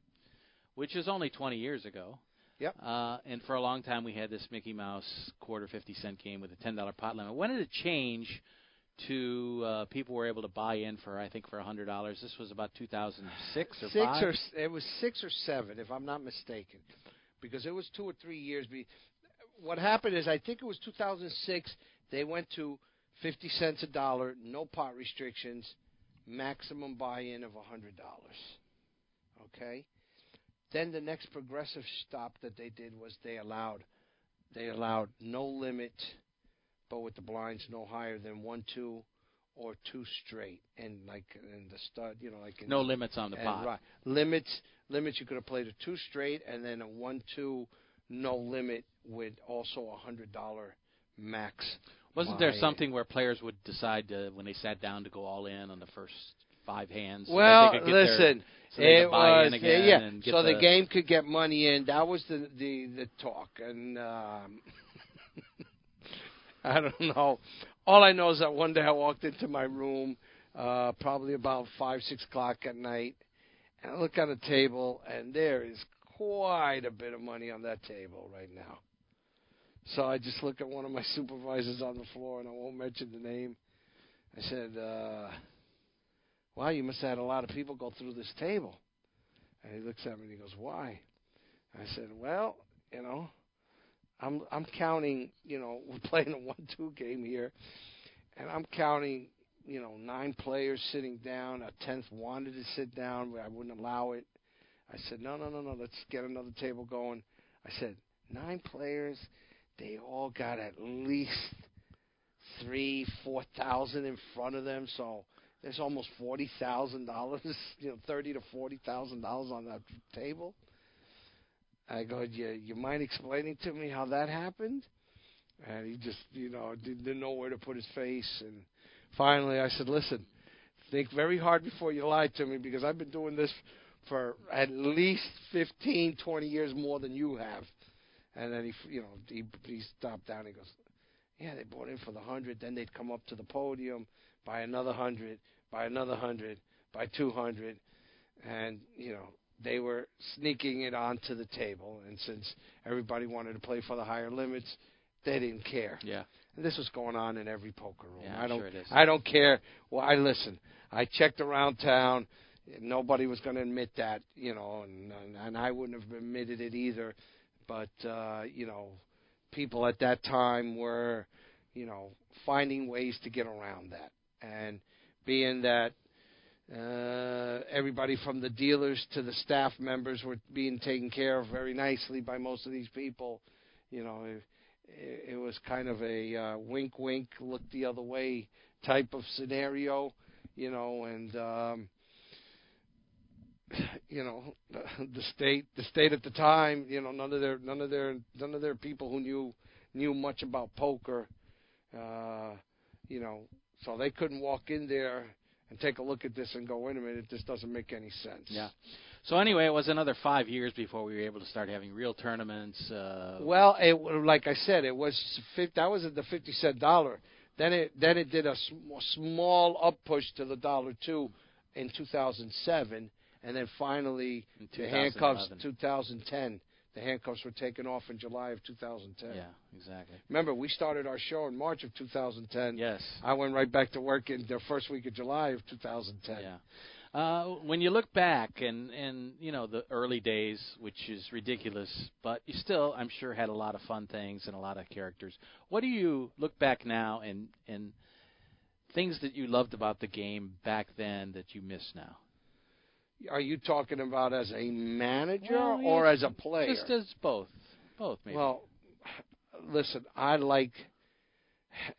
S1: which is only 20 years ago.
S2: Yep.
S1: Uh, and for a long time, we had this Mickey Mouse quarter 50 cent game with a $10 pot limit. When did it change to uh, people were able to buy in for I think for $100? This was about 2006 or
S2: six
S1: five.
S2: or it was six or seven, if I'm not mistaken, because it was two or three years. Be, what happened is I think it was 2006. They went to 50 cents a dollar, no pot restrictions, maximum buy-in of $100. Okay. Then the next progressive stop that they did was they allowed they allowed no limit, but with the blinds no higher than one two or two straight, and like in the stud, you know, like in
S1: no limits on the pot.
S2: Right. Limits limits you could have played a two straight and then a one two no limit with also a hundred dollar max.
S1: Wasn't there something where players would decide to, when they sat down to go all in on the first five hands? so
S2: Well,
S1: they could get their-
S2: listen,
S1: so
S2: it was yeah. so the,
S1: the
S2: game could get money in. That was the the the talk, and um, I don't know. All I know is that one day I walked into my room, uh, probably about five six o'clock at night, and I look at a table, and there is quite a bit of money on that table right now. So I just look at one of my supervisors on the floor, and I won't mention the name. I said. uh wow, you must have had a lot of people go through this table. And he looks at me and he goes, why? I said, well, you know, I'm I'm counting, you know, we're playing a one-two game here, and I'm counting, you know, nine players sitting down. A tenth wanted to sit down, but I wouldn't allow it. I said, no, no, no, no, let's get another table going. I said, nine players, they all got at least three, four thousand in front of them, so there's almost forty thousand dollars, you know, thirty to forty thousand dollars on that table. I go, you you mind explaining to me how that happened? And he just, you know, didn't, know where to put his face. And finally, I said, listen, think very hard before you lie to me because I've been doing this for at least fifteen, twenty years more than you have. And then he, you know, he he stopped down. He goes, yeah, they bought in for the hundred. Then they'd come up to the podium, buy another hundred, buy another hundred, buy two hundred, and you know they were sneaking it onto the table. And since everybody wanted to play for the higher limits, they didn't care.
S1: Yeah.
S2: And this was going on in every poker room.
S1: Yeah,
S2: I
S1: I'm
S2: don't.
S1: sure it is.
S2: I don't care. Well, I listen. I checked around town. Nobody was going to admit that, you know, and, and and I wouldn't have admitted it either. But uh, you know, people at that time were, you know, finding ways to get around that. And being that uh, everybody from the dealers to the staff members were being taken care of very nicely by most of these people, you know, it, it was kind of a uh, wink, wink, look the other way type of scenario, you know, and um, you know the state, the state at the time, you know, none of their, none of their, none of their people who knew knew much about poker, uh, you know, so they couldn't walk in there and take a look at this and go, wait a minute, this doesn't make any sense.
S1: Yeah. So anyway, it was another five years before we were able to start having real tournaments. Uh,
S2: Well, it like I said, it was that was at the fifty cent dollar. Then it then it did a sm- small up push to the dollar two in 2007, and then finally
S1: In
S2: the handcuffs
S1: 2011.
S2: 2010. The handcuffs were taken off in July of 2010.
S1: yeah, exactly.
S2: Remember, we started our show in March of 2010.
S1: Yes.
S2: I went right back to work in the first week of July of 2010.
S1: Yeah. Uh, when you look back and and you know the early days, which is ridiculous, but you still, I'm sure, had a lot of fun things and a lot of characters. What do you look back now and and things that you loved about the game back then that you miss now?
S2: Are you talking about as a manager
S1: Well, yeah,
S2: or as a player?
S1: Just as both, both maybe.
S2: Well, listen, I like,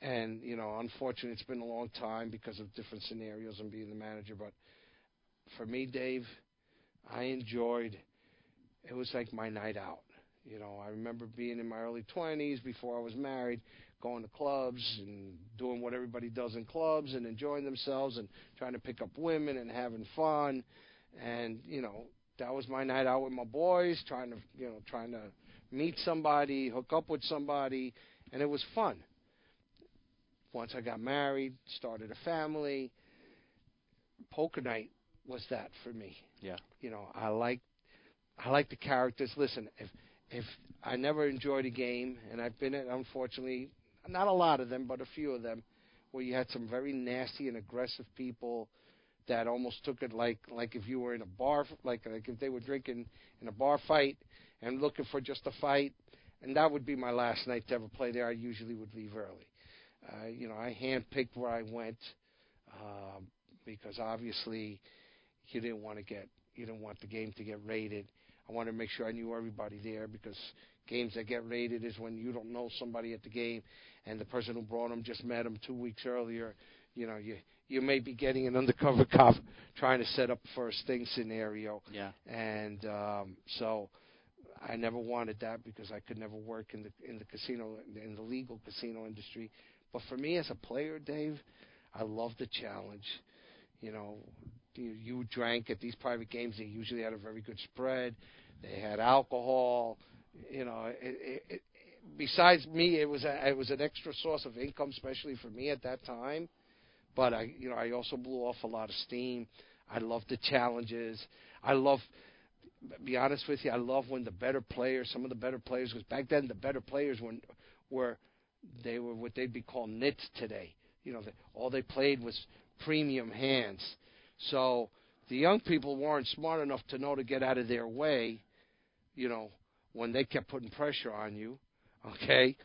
S2: and you know, unfortunately, it's been a long time because of different scenarios and being the manager. But for me, Dave, I enjoyed. It was like my night out. You know, I remember being in my early twenties before I was married, going to clubs and doing what everybody does in clubs and enjoying themselves and trying to pick up women and having fun. And you know, that was my night out with my boys, trying to you know trying to meet somebody, hook up with somebody, and it was fun. Once I got married, started a family, poker night was that for me.
S1: Yeah.
S2: You know, I like I like the characters. Listen, if if I never enjoyed a game, and I've been at unfortunately, not a lot of them, but a few of them, where you had some very nasty and aggressive people that almost took it like like if you were in a bar, like like if they were drinking in a bar fight and looking for just a fight, and that would be my last night to ever play there. I usually would leave early. Uh, you know, I handpicked where I went um, because obviously you didn't want to get you didn't want the game to get rated. I wanted to make sure I knew everybody there because games that get rated is when you don't know somebody at the game and the person who brought them just met them two weeks earlier. You know, you you may be getting an undercover cop trying to set up for a sting scenario.
S1: Yeah.
S2: And um, so I never wanted that because I could never work in the in the casino in the legal casino industry. But for me as a player, Dave, I love the challenge. You know, you, you drank at these private games. They usually had a very good spread. They had alcohol. You know, it, it, besides me, it was a, it was an extra source of income, especially for me at that time. But I, you know, I also blew off a lot of steam. I love the challenges. I love, be honest with you, I love when the better players, some of the better players, because back then the better players when were they were what they'd be called nits today. You know, all they played was premium hands. So the young people weren't smart enough to know to get out of their way. You know, when they kept putting pressure on you. Okay,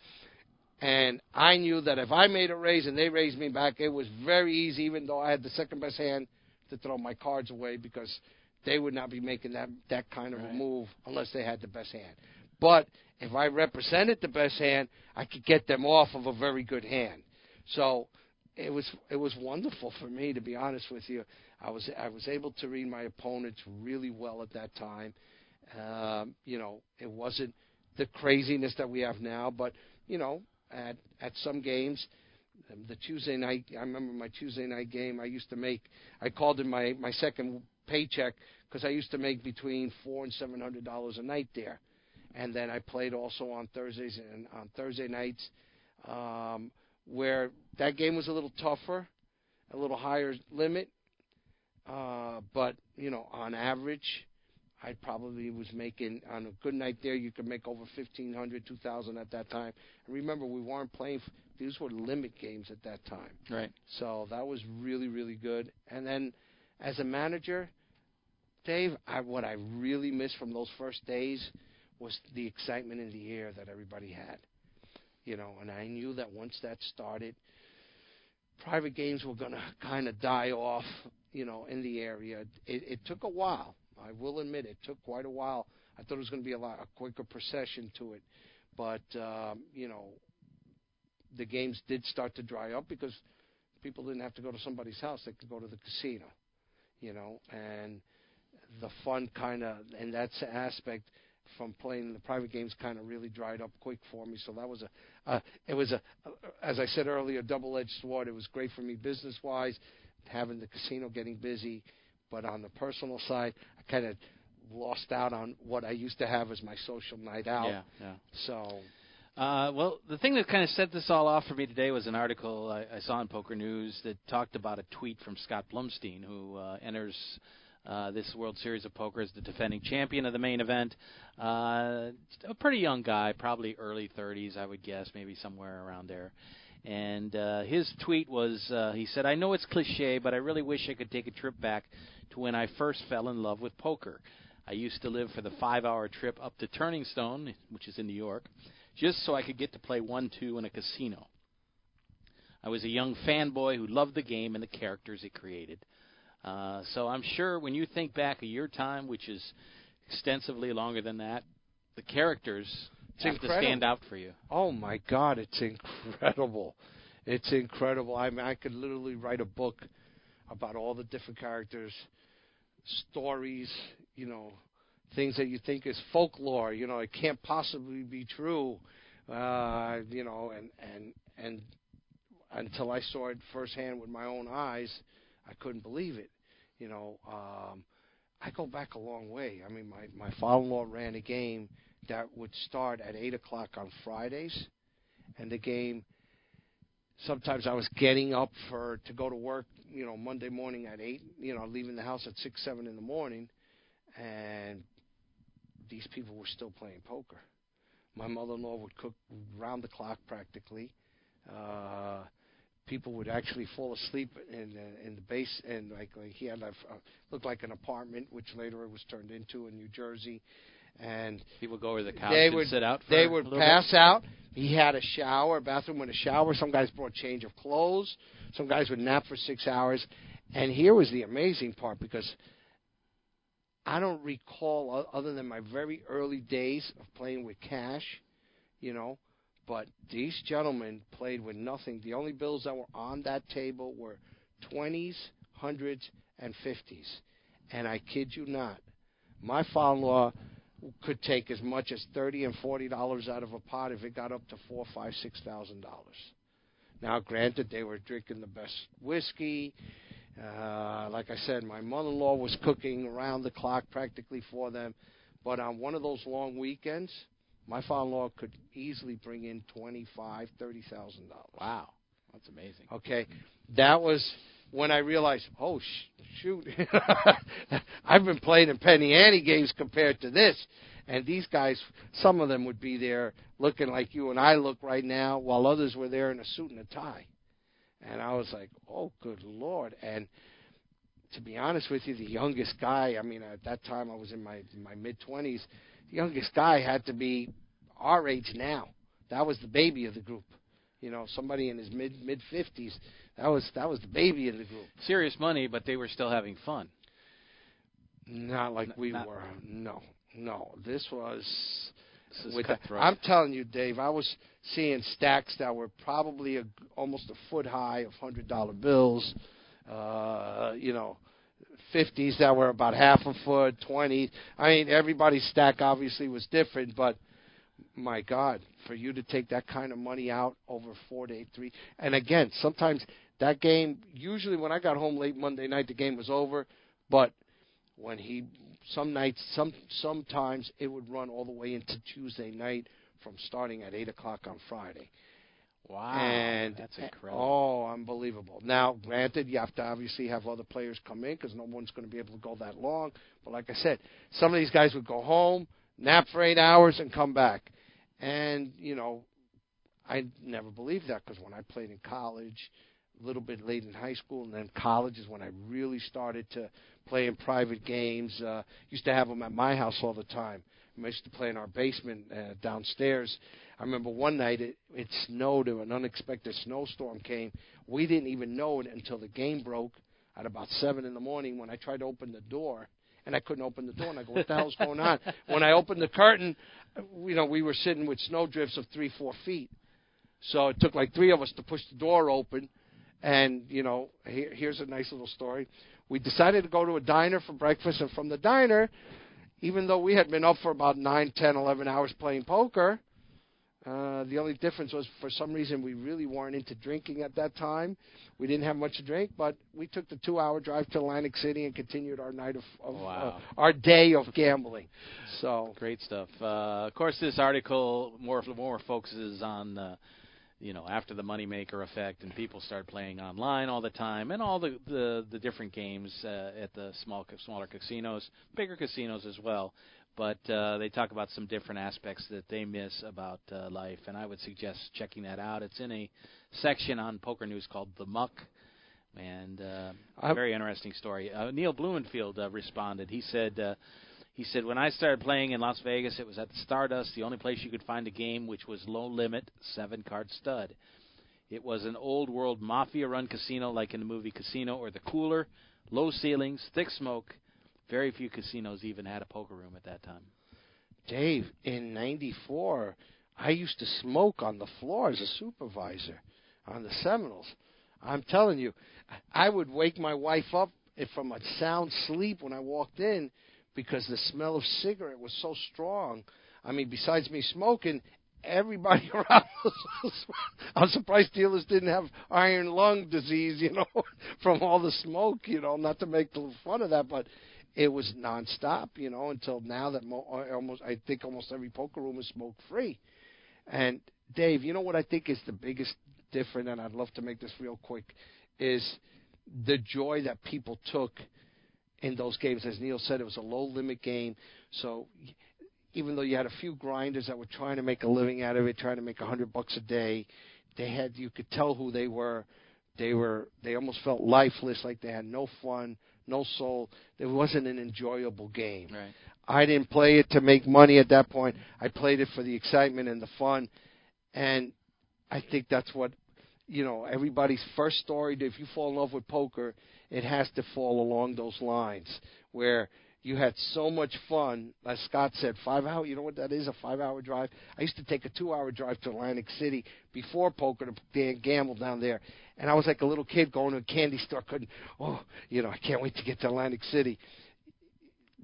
S2: and I knew that if I made a raise and they raised me back, it was very easy, even though I had the second best hand, to throw my cards away because they would not be making that that kind of
S1: Right.
S2: a move unless they had the best hand. But if I represented the best hand, I could get them off of a very good hand. So it was it was wonderful for me to be honest with you. I was I was able to read my opponents really well at that time. Um, you know, it wasn't the craziness that we have now, but you know, at at some games, the Tuesday night. I remember my Tuesday night game. I used to make. I called it my my second paycheck because I used to make between four and seven hundred dollars a night there, and then I played also on Thursdays and on Thursday nights, um, where that game was a little tougher, a little higher limit, uh, but you know, on average. I probably was making on a good night there. You could make over fifteen hundred, two thousand at that time. And remember, we weren't playing; these were limit games at that time.
S1: Right.
S2: So that was really, really good. And then, as a manager, Dave, I, what I really missed from those first days was the excitement in the air that everybody had. You know, and I knew that once that started, private games were going to kind of die off. You know, in the area, it, it took a while. I will admit it took quite a while. I thought it was going to be a lot a quicker procession to it, but um, you know, the games did start to dry up because people didn't have to go to somebody's house; they could go to the casino. You know, and the fun kind of and that's aspect from playing the private games kind of really dried up quick for me. So that was a, uh, it was a, as I said earlier, double-edged sword. It was great for me business-wise, having the casino getting busy, but on the personal side, I kind of lost out on what I used to have as my social night out.
S1: Yeah, yeah.
S2: So
S1: Uh, well, the thing that kind of set this all off for me today was an article I, I saw in Poker News that talked about a tweet from Scott Blumstein, who uh, enters uh, this World Series of Poker as the defending champion of the main event. Uh, a pretty young guy, probably early 30s, I would guess, maybe somewhere around there. And uh, his tweet was, uh, he said, "I know it's cliche, but I really wish I could take a trip back to when I first fell in love with poker. I used to live for the five-hour trip up to Turning Stone, which is in New York." just so I could get to play 1 2 in a casino. I was a young fanboy who loved the game and the characters it created. Uh, so I'm sure when you think back of your time, which is extensively longer than that, the characters
S2: It's
S1: have
S2: incredible.
S1: to stand out for you.
S2: Oh my God, it's incredible! It's incredible. I mean, I could literally write a book about all the different characters, stories, you know, things that you think is folklore. You know, it can't possibly be true. Uh, you know, and and and until I saw it firsthand with my own eyes, I couldn't believe it. You know, um, I go back a long way. I mean, my my father-in-law ran a game that would start at eight o'clock on Fridays, and the game. Sometimes I was getting up for to go to work, you know, Monday morning at eight. You know, leaving the house at six, seven in the morning, and these people were still playing poker. My mother-in-law would cook round the clock practically. Uh, people would actually fall asleep in the, in the base and like, like he had a, uh, looked like an apartment, which later it was turned into in New Jersey. And
S1: people would go over the couch
S2: they
S1: and
S2: would,
S1: sit out. For
S2: they would pass
S1: bit.
S2: out. He had a shower, a bathroom with a shower. Some guys brought change of clothes. Some guys would nap for six hours. And here was the amazing part because I don't recall other than my very early days of playing with cash, you know, but these gentlemen played with nothing. The only bills that were on that table were 20s, 100s, and 50s. And I kid you not, my father-in-law could take as much as 30 and 40 dollars out of a pot if it got up to four, five, six thousand dollars. Now, granted, they were drinking the best whiskey. Uh, like I said, my mother-in-law was cooking around the clock practically for them. But on one of those long weekends, my father-in-law could easily bring in twenty-five, thirty thousand dollars.
S1: Wow, that's amazing.
S2: Okay, that was when I realized, oh sh- shoot, I've been playing in penny ante games compared to this. And these guys, some of them would be there looking like you and I look right now, while others were there in a suit and a tie. And I was like, oh, good lord. And to be honest with you, the youngest guy, I mean, at that time I was in my my mid twenties. Youngest guy had to be our age now. That was the baby of the group. You know, somebody in his mid mid fifties. That was that was the baby of the group.
S1: Serious money, but they were still having fun.
S2: Not like
S1: N-
S2: we
S1: not-
S2: were. No, no. This was.
S1: This is
S2: with
S1: cutthroat.
S2: I'm telling you, Dave. I was seeing stacks that were probably a, almost a foot high of hundred dollar bills. Uh, you know, fifties that were about half a foot, twenties. I mean, everybody's stack obviously was different, but my God, for you to take that kind of money out over four to eight, three, and again, sometimes that game. Usually, when I got home late Monday night, the game was over, but when he some nights some sometimes it would run all the way into Tuesday night from starting at eight o'clock on Friday.
S1: Wow,
S2: and
S1: that's incredible.
S2: Oh, unbelievable! Now, granted, you have to obviously have other players come in because no one's going to be able to go that long. But like I said, some of these guys would go home, nap for eight hours, and come back. And you know, I never believed that because when I played in college, a little bit late in high school, and then college is when I really started to play in private games. Uh, used to have them at my house all the time. I used to play in our basement uh, downstairs. I remember one night it, it snowed. An unexpected snowstorm came. We didn't even know it until the game broke at about seven in the morning when I tried to open the door. And I couldn't open the door, and I go, "What the hell's going on?" When I opened the curtain, you know, we were sitting with snow drifts of three, four feet. So it took like three of us to push the door open. And you know, here, here's a nice little story. We decided to go to a diner for breakfast, and from the diner, even though we had been up for about nine, ten, eleven hours playing poker, uh, the only difference was for some reason we really weren't into drinking at that time. We didn't have much to drink, but we took the two-hour drive to Atlantic City and continued our night of, of
S1: Wow.
S2: uh, our day of gambling. So
S1: Great stuff. Uh, of course, this article more more focuses on uh, you know after the moneymaker effect, and people start playing online all the time, and all the the, the different games uh, at the small smaller casinos, bigger casinos as well. But uh, they talk about some different aspects that they miss about uh, life, and I would suggest checking that out. It's in a section on Poker News called "The Muck." And uh,
S2: I-
S1: very interesting story. Uh, Neil Blumenfield uh, responded. He said, uh, he said, when I started playing in Las Vegas, it was at the Stardust, the only place you could find a game which was low limit, seven card stud. It was an old world mafia run casino like in the movie Casino or The Cooler, low ceilings, thick smoke. Very few casinos even had a poker room at that time.
S2: Dave, in '94, I used to smoke on the floor as a supervisor on the Seminoles. I'm telling you, I would wake my wife up from a sound sleep when I walked in because the smell of cigarette was so strong. I mean, besides me smoking, everybody around was. I'm surprised dealers didn't have iron lung disease, you know, from all the smoke. You know, not to make fun of that, but it was nonstop, you know, until now that mo- almost I think almost every poker room is smoke free. And Dave, you know what I think is the biggest difference, and I'd love to make this real quick, is the joy that people took in those games. As Neil said, it was a low limit game, so even though you had a few grinders that were trying to make a living out of it, trying to make a hundred bucks a day, they had you could tell who they were. They were they almost felt lifeless, like they had no fun, no soul. It wasn't an enjoyable game.
S1: Right.
S2: I didn't play it to make money at that point. I played it for the excitement and the fun, and I think that's what you know. Everybody's first story. If you fall in love with poker, it has to fall along those lines where you had so much fun. As Scott said, five hour. You know what that is? A five hour drive. I used to take a two hour drive to Atlantic City before poker to gamble down there, and I was like a little kid going to a candy store. Couldn't. Oh, you know, I can't wait to get to Atlantic City.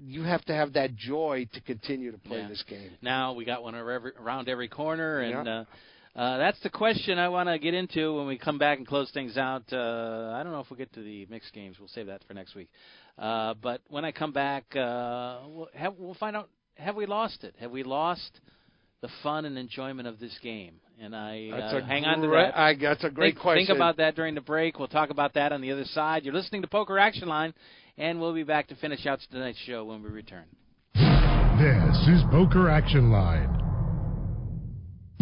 S2: You have to have that joy to continue to play
S1: Yeah.
S2: this game.
S1: Now we got one around every corner, and
S2: Yeah.
S1: uh, uh, that's the question I want to get into when we come back and close things out. Uh, I don't know if we'll get to the mixed games. We'll save that for next week. Uh, but when I come back, uh, we'll, have, we'll find out: have we lost it? Have we lost the fun and enjoyment of this game? And I
S2: That's
S1: uh,
S2: a
S1: hang on to
S2: great-
S1: that.
S2: I- that's a great
S1: think,
S2: question.
S1: Think about that during the break. We'll talk about that on the other side. You're listening to Poker Action Line, and we'll be back to finish out tonight's show when we return.
S3: This is Poker Action Line.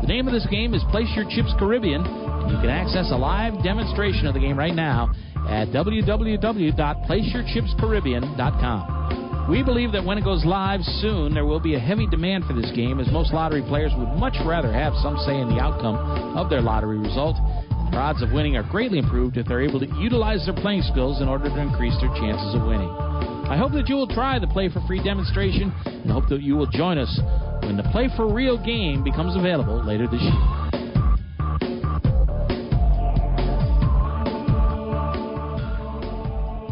S11: The name of this game is Place Your Chips Caribbean, you can access a live demonstration of the game right now at www.placeyourchipscaribbean.com. We believe that when it goes live soon, there will be a heavy demand for this game, as most lottery players would much rather have some say in the outcome of their lottery result. Their odds of winning are greatly improved if they're able to utilize their playing skills in order to increase their chances of winning. I hope that you will try the Play for Free demonstration and hope that you will join us when the Play for Real game becomes available later this year.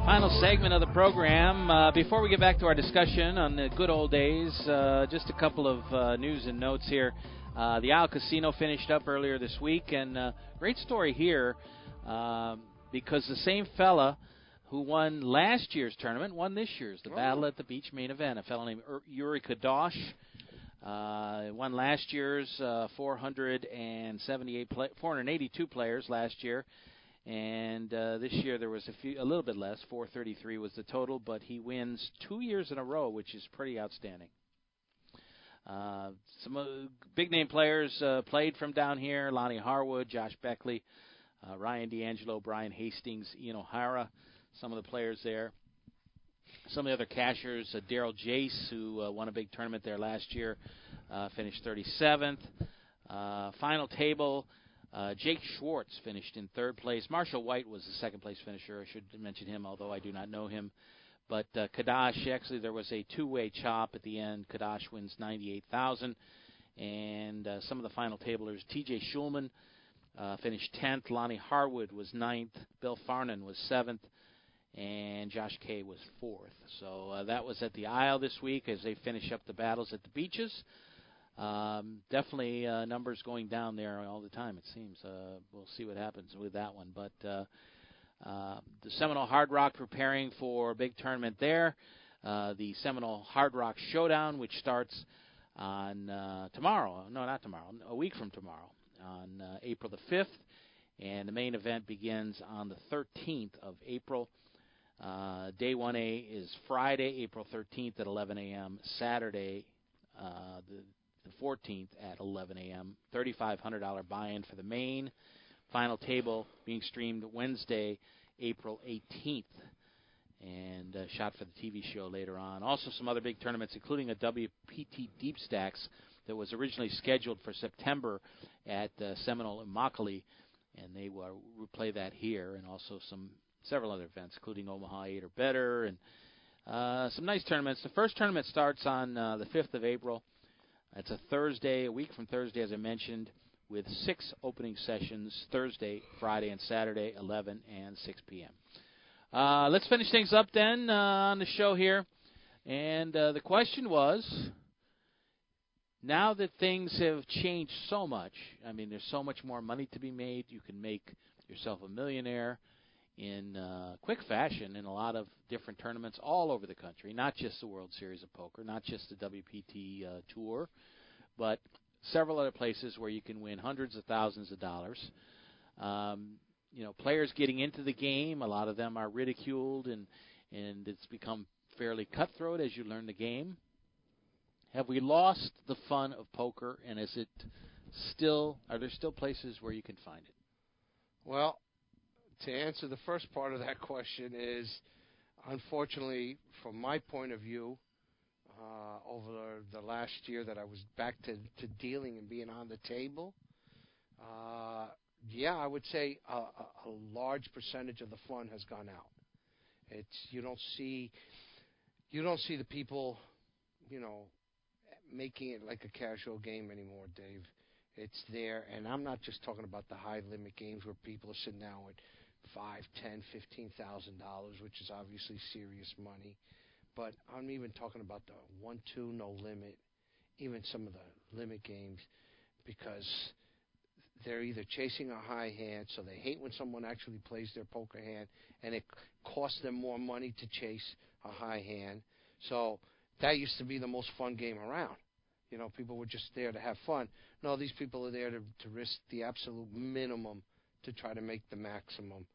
S1: Final segment of the program. Uh, before we get back to our discussion on the good old days, uh, just a couple of uh, news and notes here. Uh, the Isle Casino finished up earlier this week, and uh, great story here um, because the same fella who won last year's tournament won this year's, the Battle at the Beach main event. A fellow named Ur- Yuri Kadosh uh, won last year's uh, 478 play- 482 players last year. And uh, this year there was a few, a little bit less. 433 was the total, but he wins two years in a row, which is pretty outstanding. Uh, some uh, big name players uh, played from down here: Lonnie Harwood, Josh Beckley, uh, Ryan D'Angelo, Brian Hastings, Ian O'Hara. Some of the players there. Some of the other cashers: uh, Daryl Jace, who uh, won a big tournament there last year, uh, finished 37th. Uh, final table. Uh, Jake Schwartz finished in third place. Marshall White was the second place finisher. I should mention him, although I do not know him. But uh, Kadash, actually, there was a two-way chop at the end. Kadash wins 98,000, and uh, some of the final tablers: T.J. Schulman uh, finished 10th. Lonnie Harwood was 9th. Bill Farnan was 7th, and Josh Kay was 4th. So uh, that was at the Isle this week as they finish up the battles at the beaches. um, definitely uh, numbers going down there all the time. It seems. Uh, we'll see what happens with that one, but. Uh, uh, the Seminole Hard Rock preparing for a big tournament there. Uh, the Seminole Hard Rock Showdown, which starts on uh, tomorrow. No, not tomorrow. A week from tomorrow, on uh, April the 5th. And the main event begins on the 13th of April. Uh, day 1A is Friday, April 13th at 11 a.m. Saturday, uh, the, the 14th at 11 a.m. $3,500 buy-in for the main. Final table being streamed Wednesday, April 18th, and uh, shot for the TV show later on. Also, some other big tournaments, including a WPT Deep Stacks that was originally scheduled for September at uh, Seminole and Immokalee, and they will replay that here, and also some several other events, including Omaha 8 or better, and uh, some nice tournaments. The first tournament starts on uh, the 5th of April. It's a Thursday, a week from Thursday, as I mentioned with six opening sessions Thursday, Friday, and Saturday, 11 and 6 p.m. Uh, let's finish things up then uh, on the show here. And uh, the question was now that things have changed so much, I mean, there's so much more money to be made. You can make yourself a millionaire in uh, quick fashion in a lot of different tournaments all over the country, not just the World Series of Poker, not just the WPT uh, Tour, but several other places where you can win hundreds of thousands of dollars. Um, you know, players getting into the game, a lot of them are ridiculed, and and it's become fairly cutthroat as you learn the game. Have we lost the fun of poker, and is it still? Are there still places where you can find it?
S2: Well, to answer the first part of that question is, unfortunately, from my point of view, uh, over the last year that I was back to, to dealing and being on the table, uh, yeah, I would say a, a, large percentage of the fun has gone out. It's you don't see you don't see the people, you know, making it like a casual game anymore, Dave. It's there, and I'm not just talking about the high limit games where people are sitting down with five, ten, fifteen thousand dollars, which is obviously serious money. But I'm even talking about the one two no limit, even some of the limit games, because they're either chasing a high hand, so they hate when someone actually plays their poker hand, and it costs them more money to chase a high hand. So that used to be the most fun game around. You know, people were just there to have fun. No, these people are there to, to risk the absolute minimum to try to make the maximum.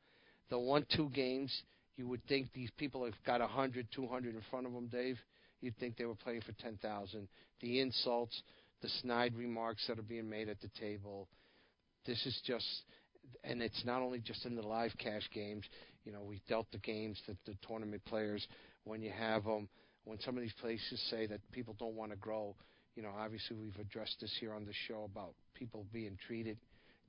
S2: The one-two games, you would think these people have got 100, 200 in front of them, Dave. You'd think they were playing for 10,000. The insults, the snide remarks that are being made at the table. This is just, and it's not only just in the live cash games. You know, we've dealt the games that the tournament players, when you have them, when some of these places say that people don't want to grow, you know, obviously we've addressed this here on the show about people being treated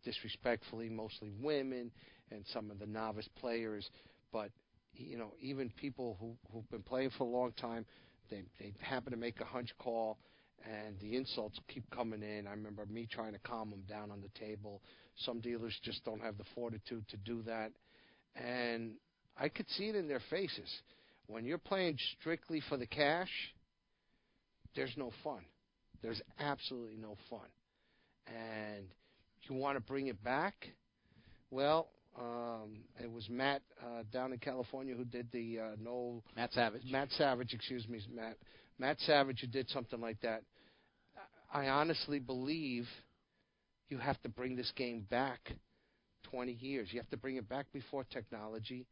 S2: disrespectfully, mostly women and some of the novice players. But you know, even people who who've been playing for a long time, they they happen to make a hunch call, and the insults keep coming in. I remember me trying to calm them down on the table. Some dealers just don't have the fortitude to do that, and I could see it in their faces. When you're playing strictly for the cash, there's no fun. There's absolutely no fun. And you want to bring it back? Well, um, it was Matt uh, down in California who did the uh, no
S1: Matt Savage.
S2: Matt Savage, excuse me, Matt. Matt Savage who did something like that. I honestly believe you have to bring this game back 20 years. You have to bring it back before technology.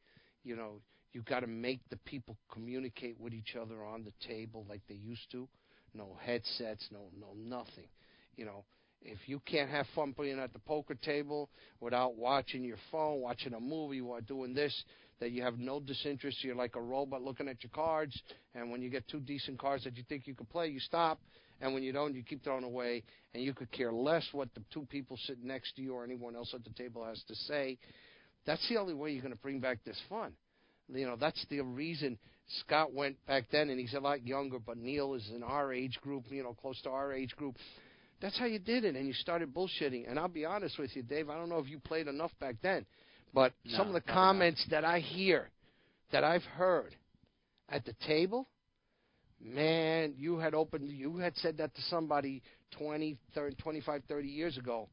S2: You know, you've got to make the people communicate with each other on the table like they used to. No headsets, no no nothing. You know, if you can't have fun playing at the poker table without watching your phone, watching a movie, while doing this, that you have no disinterest, you're like a robot looking at your cards, and when you get two decent cards that you think you can play, you stop, and when you don't, you keep throwing away, and you could care less what the two people sitting next to you or anyone else at the table has to say. That's the only way you're going to bring back this fun. You know, that's the reason Scott went back then, and he's a lot younger, but Neil is in our age group, you know, close to our age group. That's how you did it, and you started bullshitting. And I'll be honest with you, Dave. I don't know if you played enough back then, but
S1: no,
S2: some of the comments that I hear, that I've heard at the table, man, you had opened, you had said that to somebody 20, 30, 25, 30 years ago.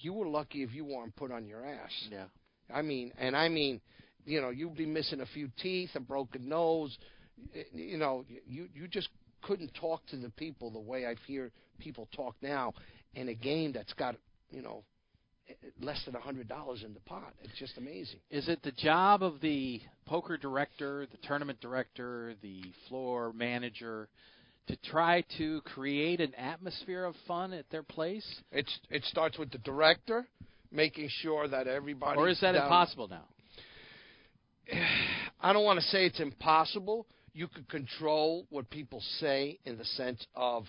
S2: You were lucky if you weren't put on your ass.
S1: Yeah.
S2: I mean, and I mean, you know, you'd be missing a few teeth, a broken nose. Eh, you know, you you just couldn't talk to the people the way I hear people talk now in a game that's got, you know, less than a hundred dollars in the pot. It's just amazing.
S1: Is it the job of the poker director, the tournament director, the floor manager to try to create an atmosphere of fun at their place?
S2: It's it starts with the director making sure that everybody.
S1: Or is that
S2: down,
S1: impossible now?
S2: I don't want to say it's impossible. You could control what people say in the sense of,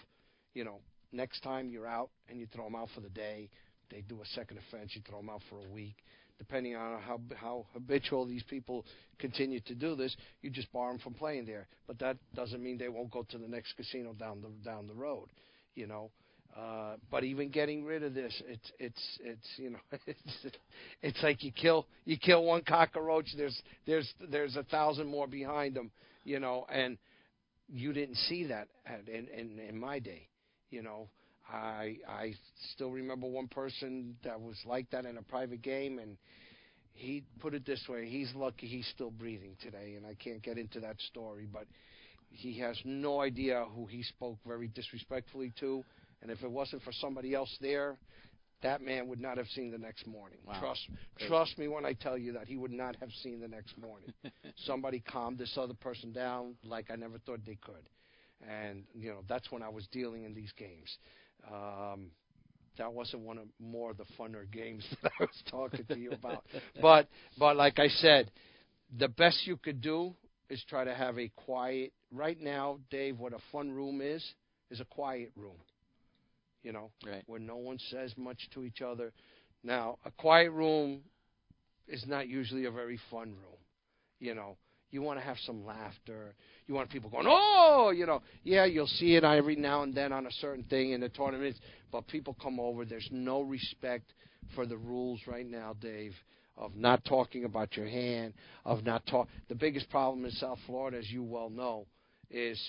S2: you know, next time you're out and you throw them out for the day, they do a second offense, you throw them out for a week. Depending on how how habitual these people continue to do this, you just bar them from playing there. But that doesn't mean they won't go to the next casino down the down the road. You know, uh, but even getting rid of this, it's it's it's you know it's it's like you kill you kill one cockroach. There's there's there's a thousand more behind them. You know, and you didn't see that at, in, in in my day. You know, I I still remember one person that was like that in a private game, and he put it this way: he's lucky he's still breathing today, and I can't get into that story, but he has no idea who he spoke very disrespectfully to and if it wasn't for somebody else there, that man would not have seen the next morning.
S1: Wow.
S2: Trust trust me when I tell you that he would not have seen the next morning. somebody calmed this other person down like I never thought they could. And you know, that's when I was dealing in these games. Um that wasn't one of more of the funner games that I was talking to you about. but but like I said, the best you could do is try to have a quiet right now, Dave, what a fun room is, is a quiet room you know,
S1: right.
S2: where no one says much to each other. Now, a quiet room is not usually a very fun room. You know, you want to have some laughter. You want people going, oh, you know, yeah, you'll see it every now and then on a certain thing in the tournaments, but people come over. There's no respect for the rules right now, Dave, of not talking about your hand, of not talk. The biggest problem in South Florida, as you well know, is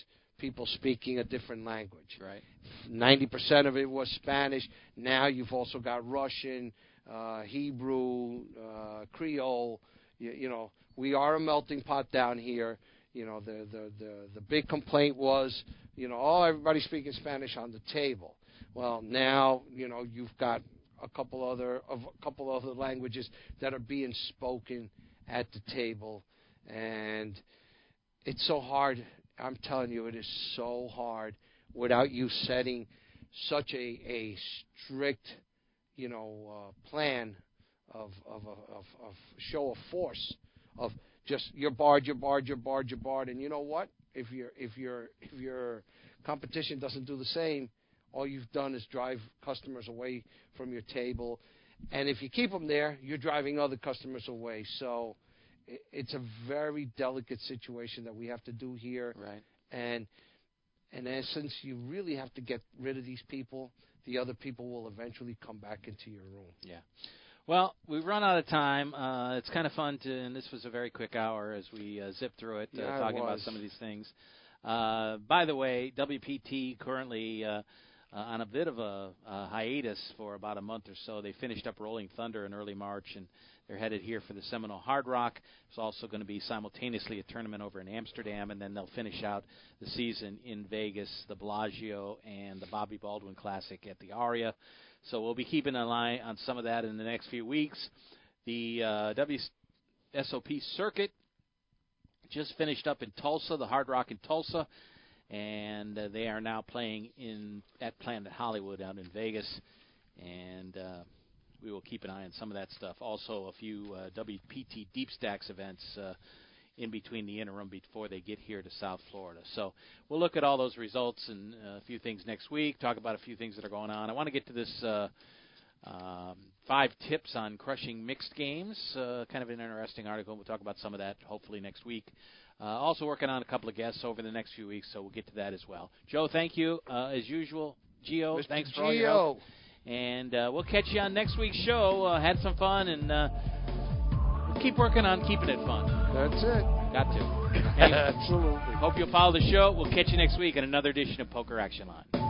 S2: people speaking a different language.
S1: Right.
S2: Ninety percent of it was Spanish. Now you've also got Russian, uh, Hebrew, uh, Creole. You, you know, we are a melting pot down here. You know, the the the the big complaint was, you know, oh, everybody's speaking Spanish on the table. Well, now you know you've got a couple other of a couple other languages that are being spoken at the table, and it's so hard I'm telling you, it is so hard without you setting such a a strict, you know, uh, plan of of of of show of force of just you're barred, you're barred, you're barred, you're barred, and you know what? If your if your if your competition doesn't do the same, all you've done is drive customers away from your table, and if you keep them there, you're driving other customers away. So it's a very delicate situation that we have to do here.
S1: Right.
S2: And in essence, you really have to get rid of these people. The other people will eventually come back into your room.
S1: Yeah. Well, we've run out of time. Uh, it's kind of fun to, and this was a very quick hour as we uh, zip through it, uh,
S2: yeah,
S1: talking
S2: it
S1: about some of these things. Uh, by the way, WPT currently uh, on a bit of a, a hiatus for about a month or so. They finished up Rolling Thunder in early March, and they're headed here for the Seminole Hard Rock. There's also going to be simultaneously a tournament over in Amsterdam, and then they'll finish out the season in Vegas, the Bellagio, and the Bobby Baldwin Classic at the Aria. So we'll be keeping an eye on some of that in the next few weeks. The uh, WSOP circuit just finished up in Tulsa, the Hard Rock in Tulsa, and uh, they are now playing in at Planet Hollywood out in Vegas, and uh, we will keep an eye on some of that stuff. Also, a few uh, WPT Deep Stacks events uh, in between the interim before they get here to South Florida. So we'll look at all those results and uh, a few things next week. Talk about a few things that are going on. I want to get to this. Uh, um, five tips on crushing mixed games. Uh, kind of an interesting article. We'll talk about some of that hopefully next week. Uh, also working on a couple of guests over the next few weeks, so we'll get to that as well. Joe, thank you uh, as usual. Geo,
S2: Mr.
S1: thanks for
S2: Geo.
S1: all your help. And uh, we'll catch you on next week's show. Uh, had some fun, and uh, we'll keep working on keeping it fun.
S2: That's it.
S1: Got to. Hey,
S2: Absolutely.
S1: hope you'll follow the show. We'll catch you next week on another edition of Poker Action Line.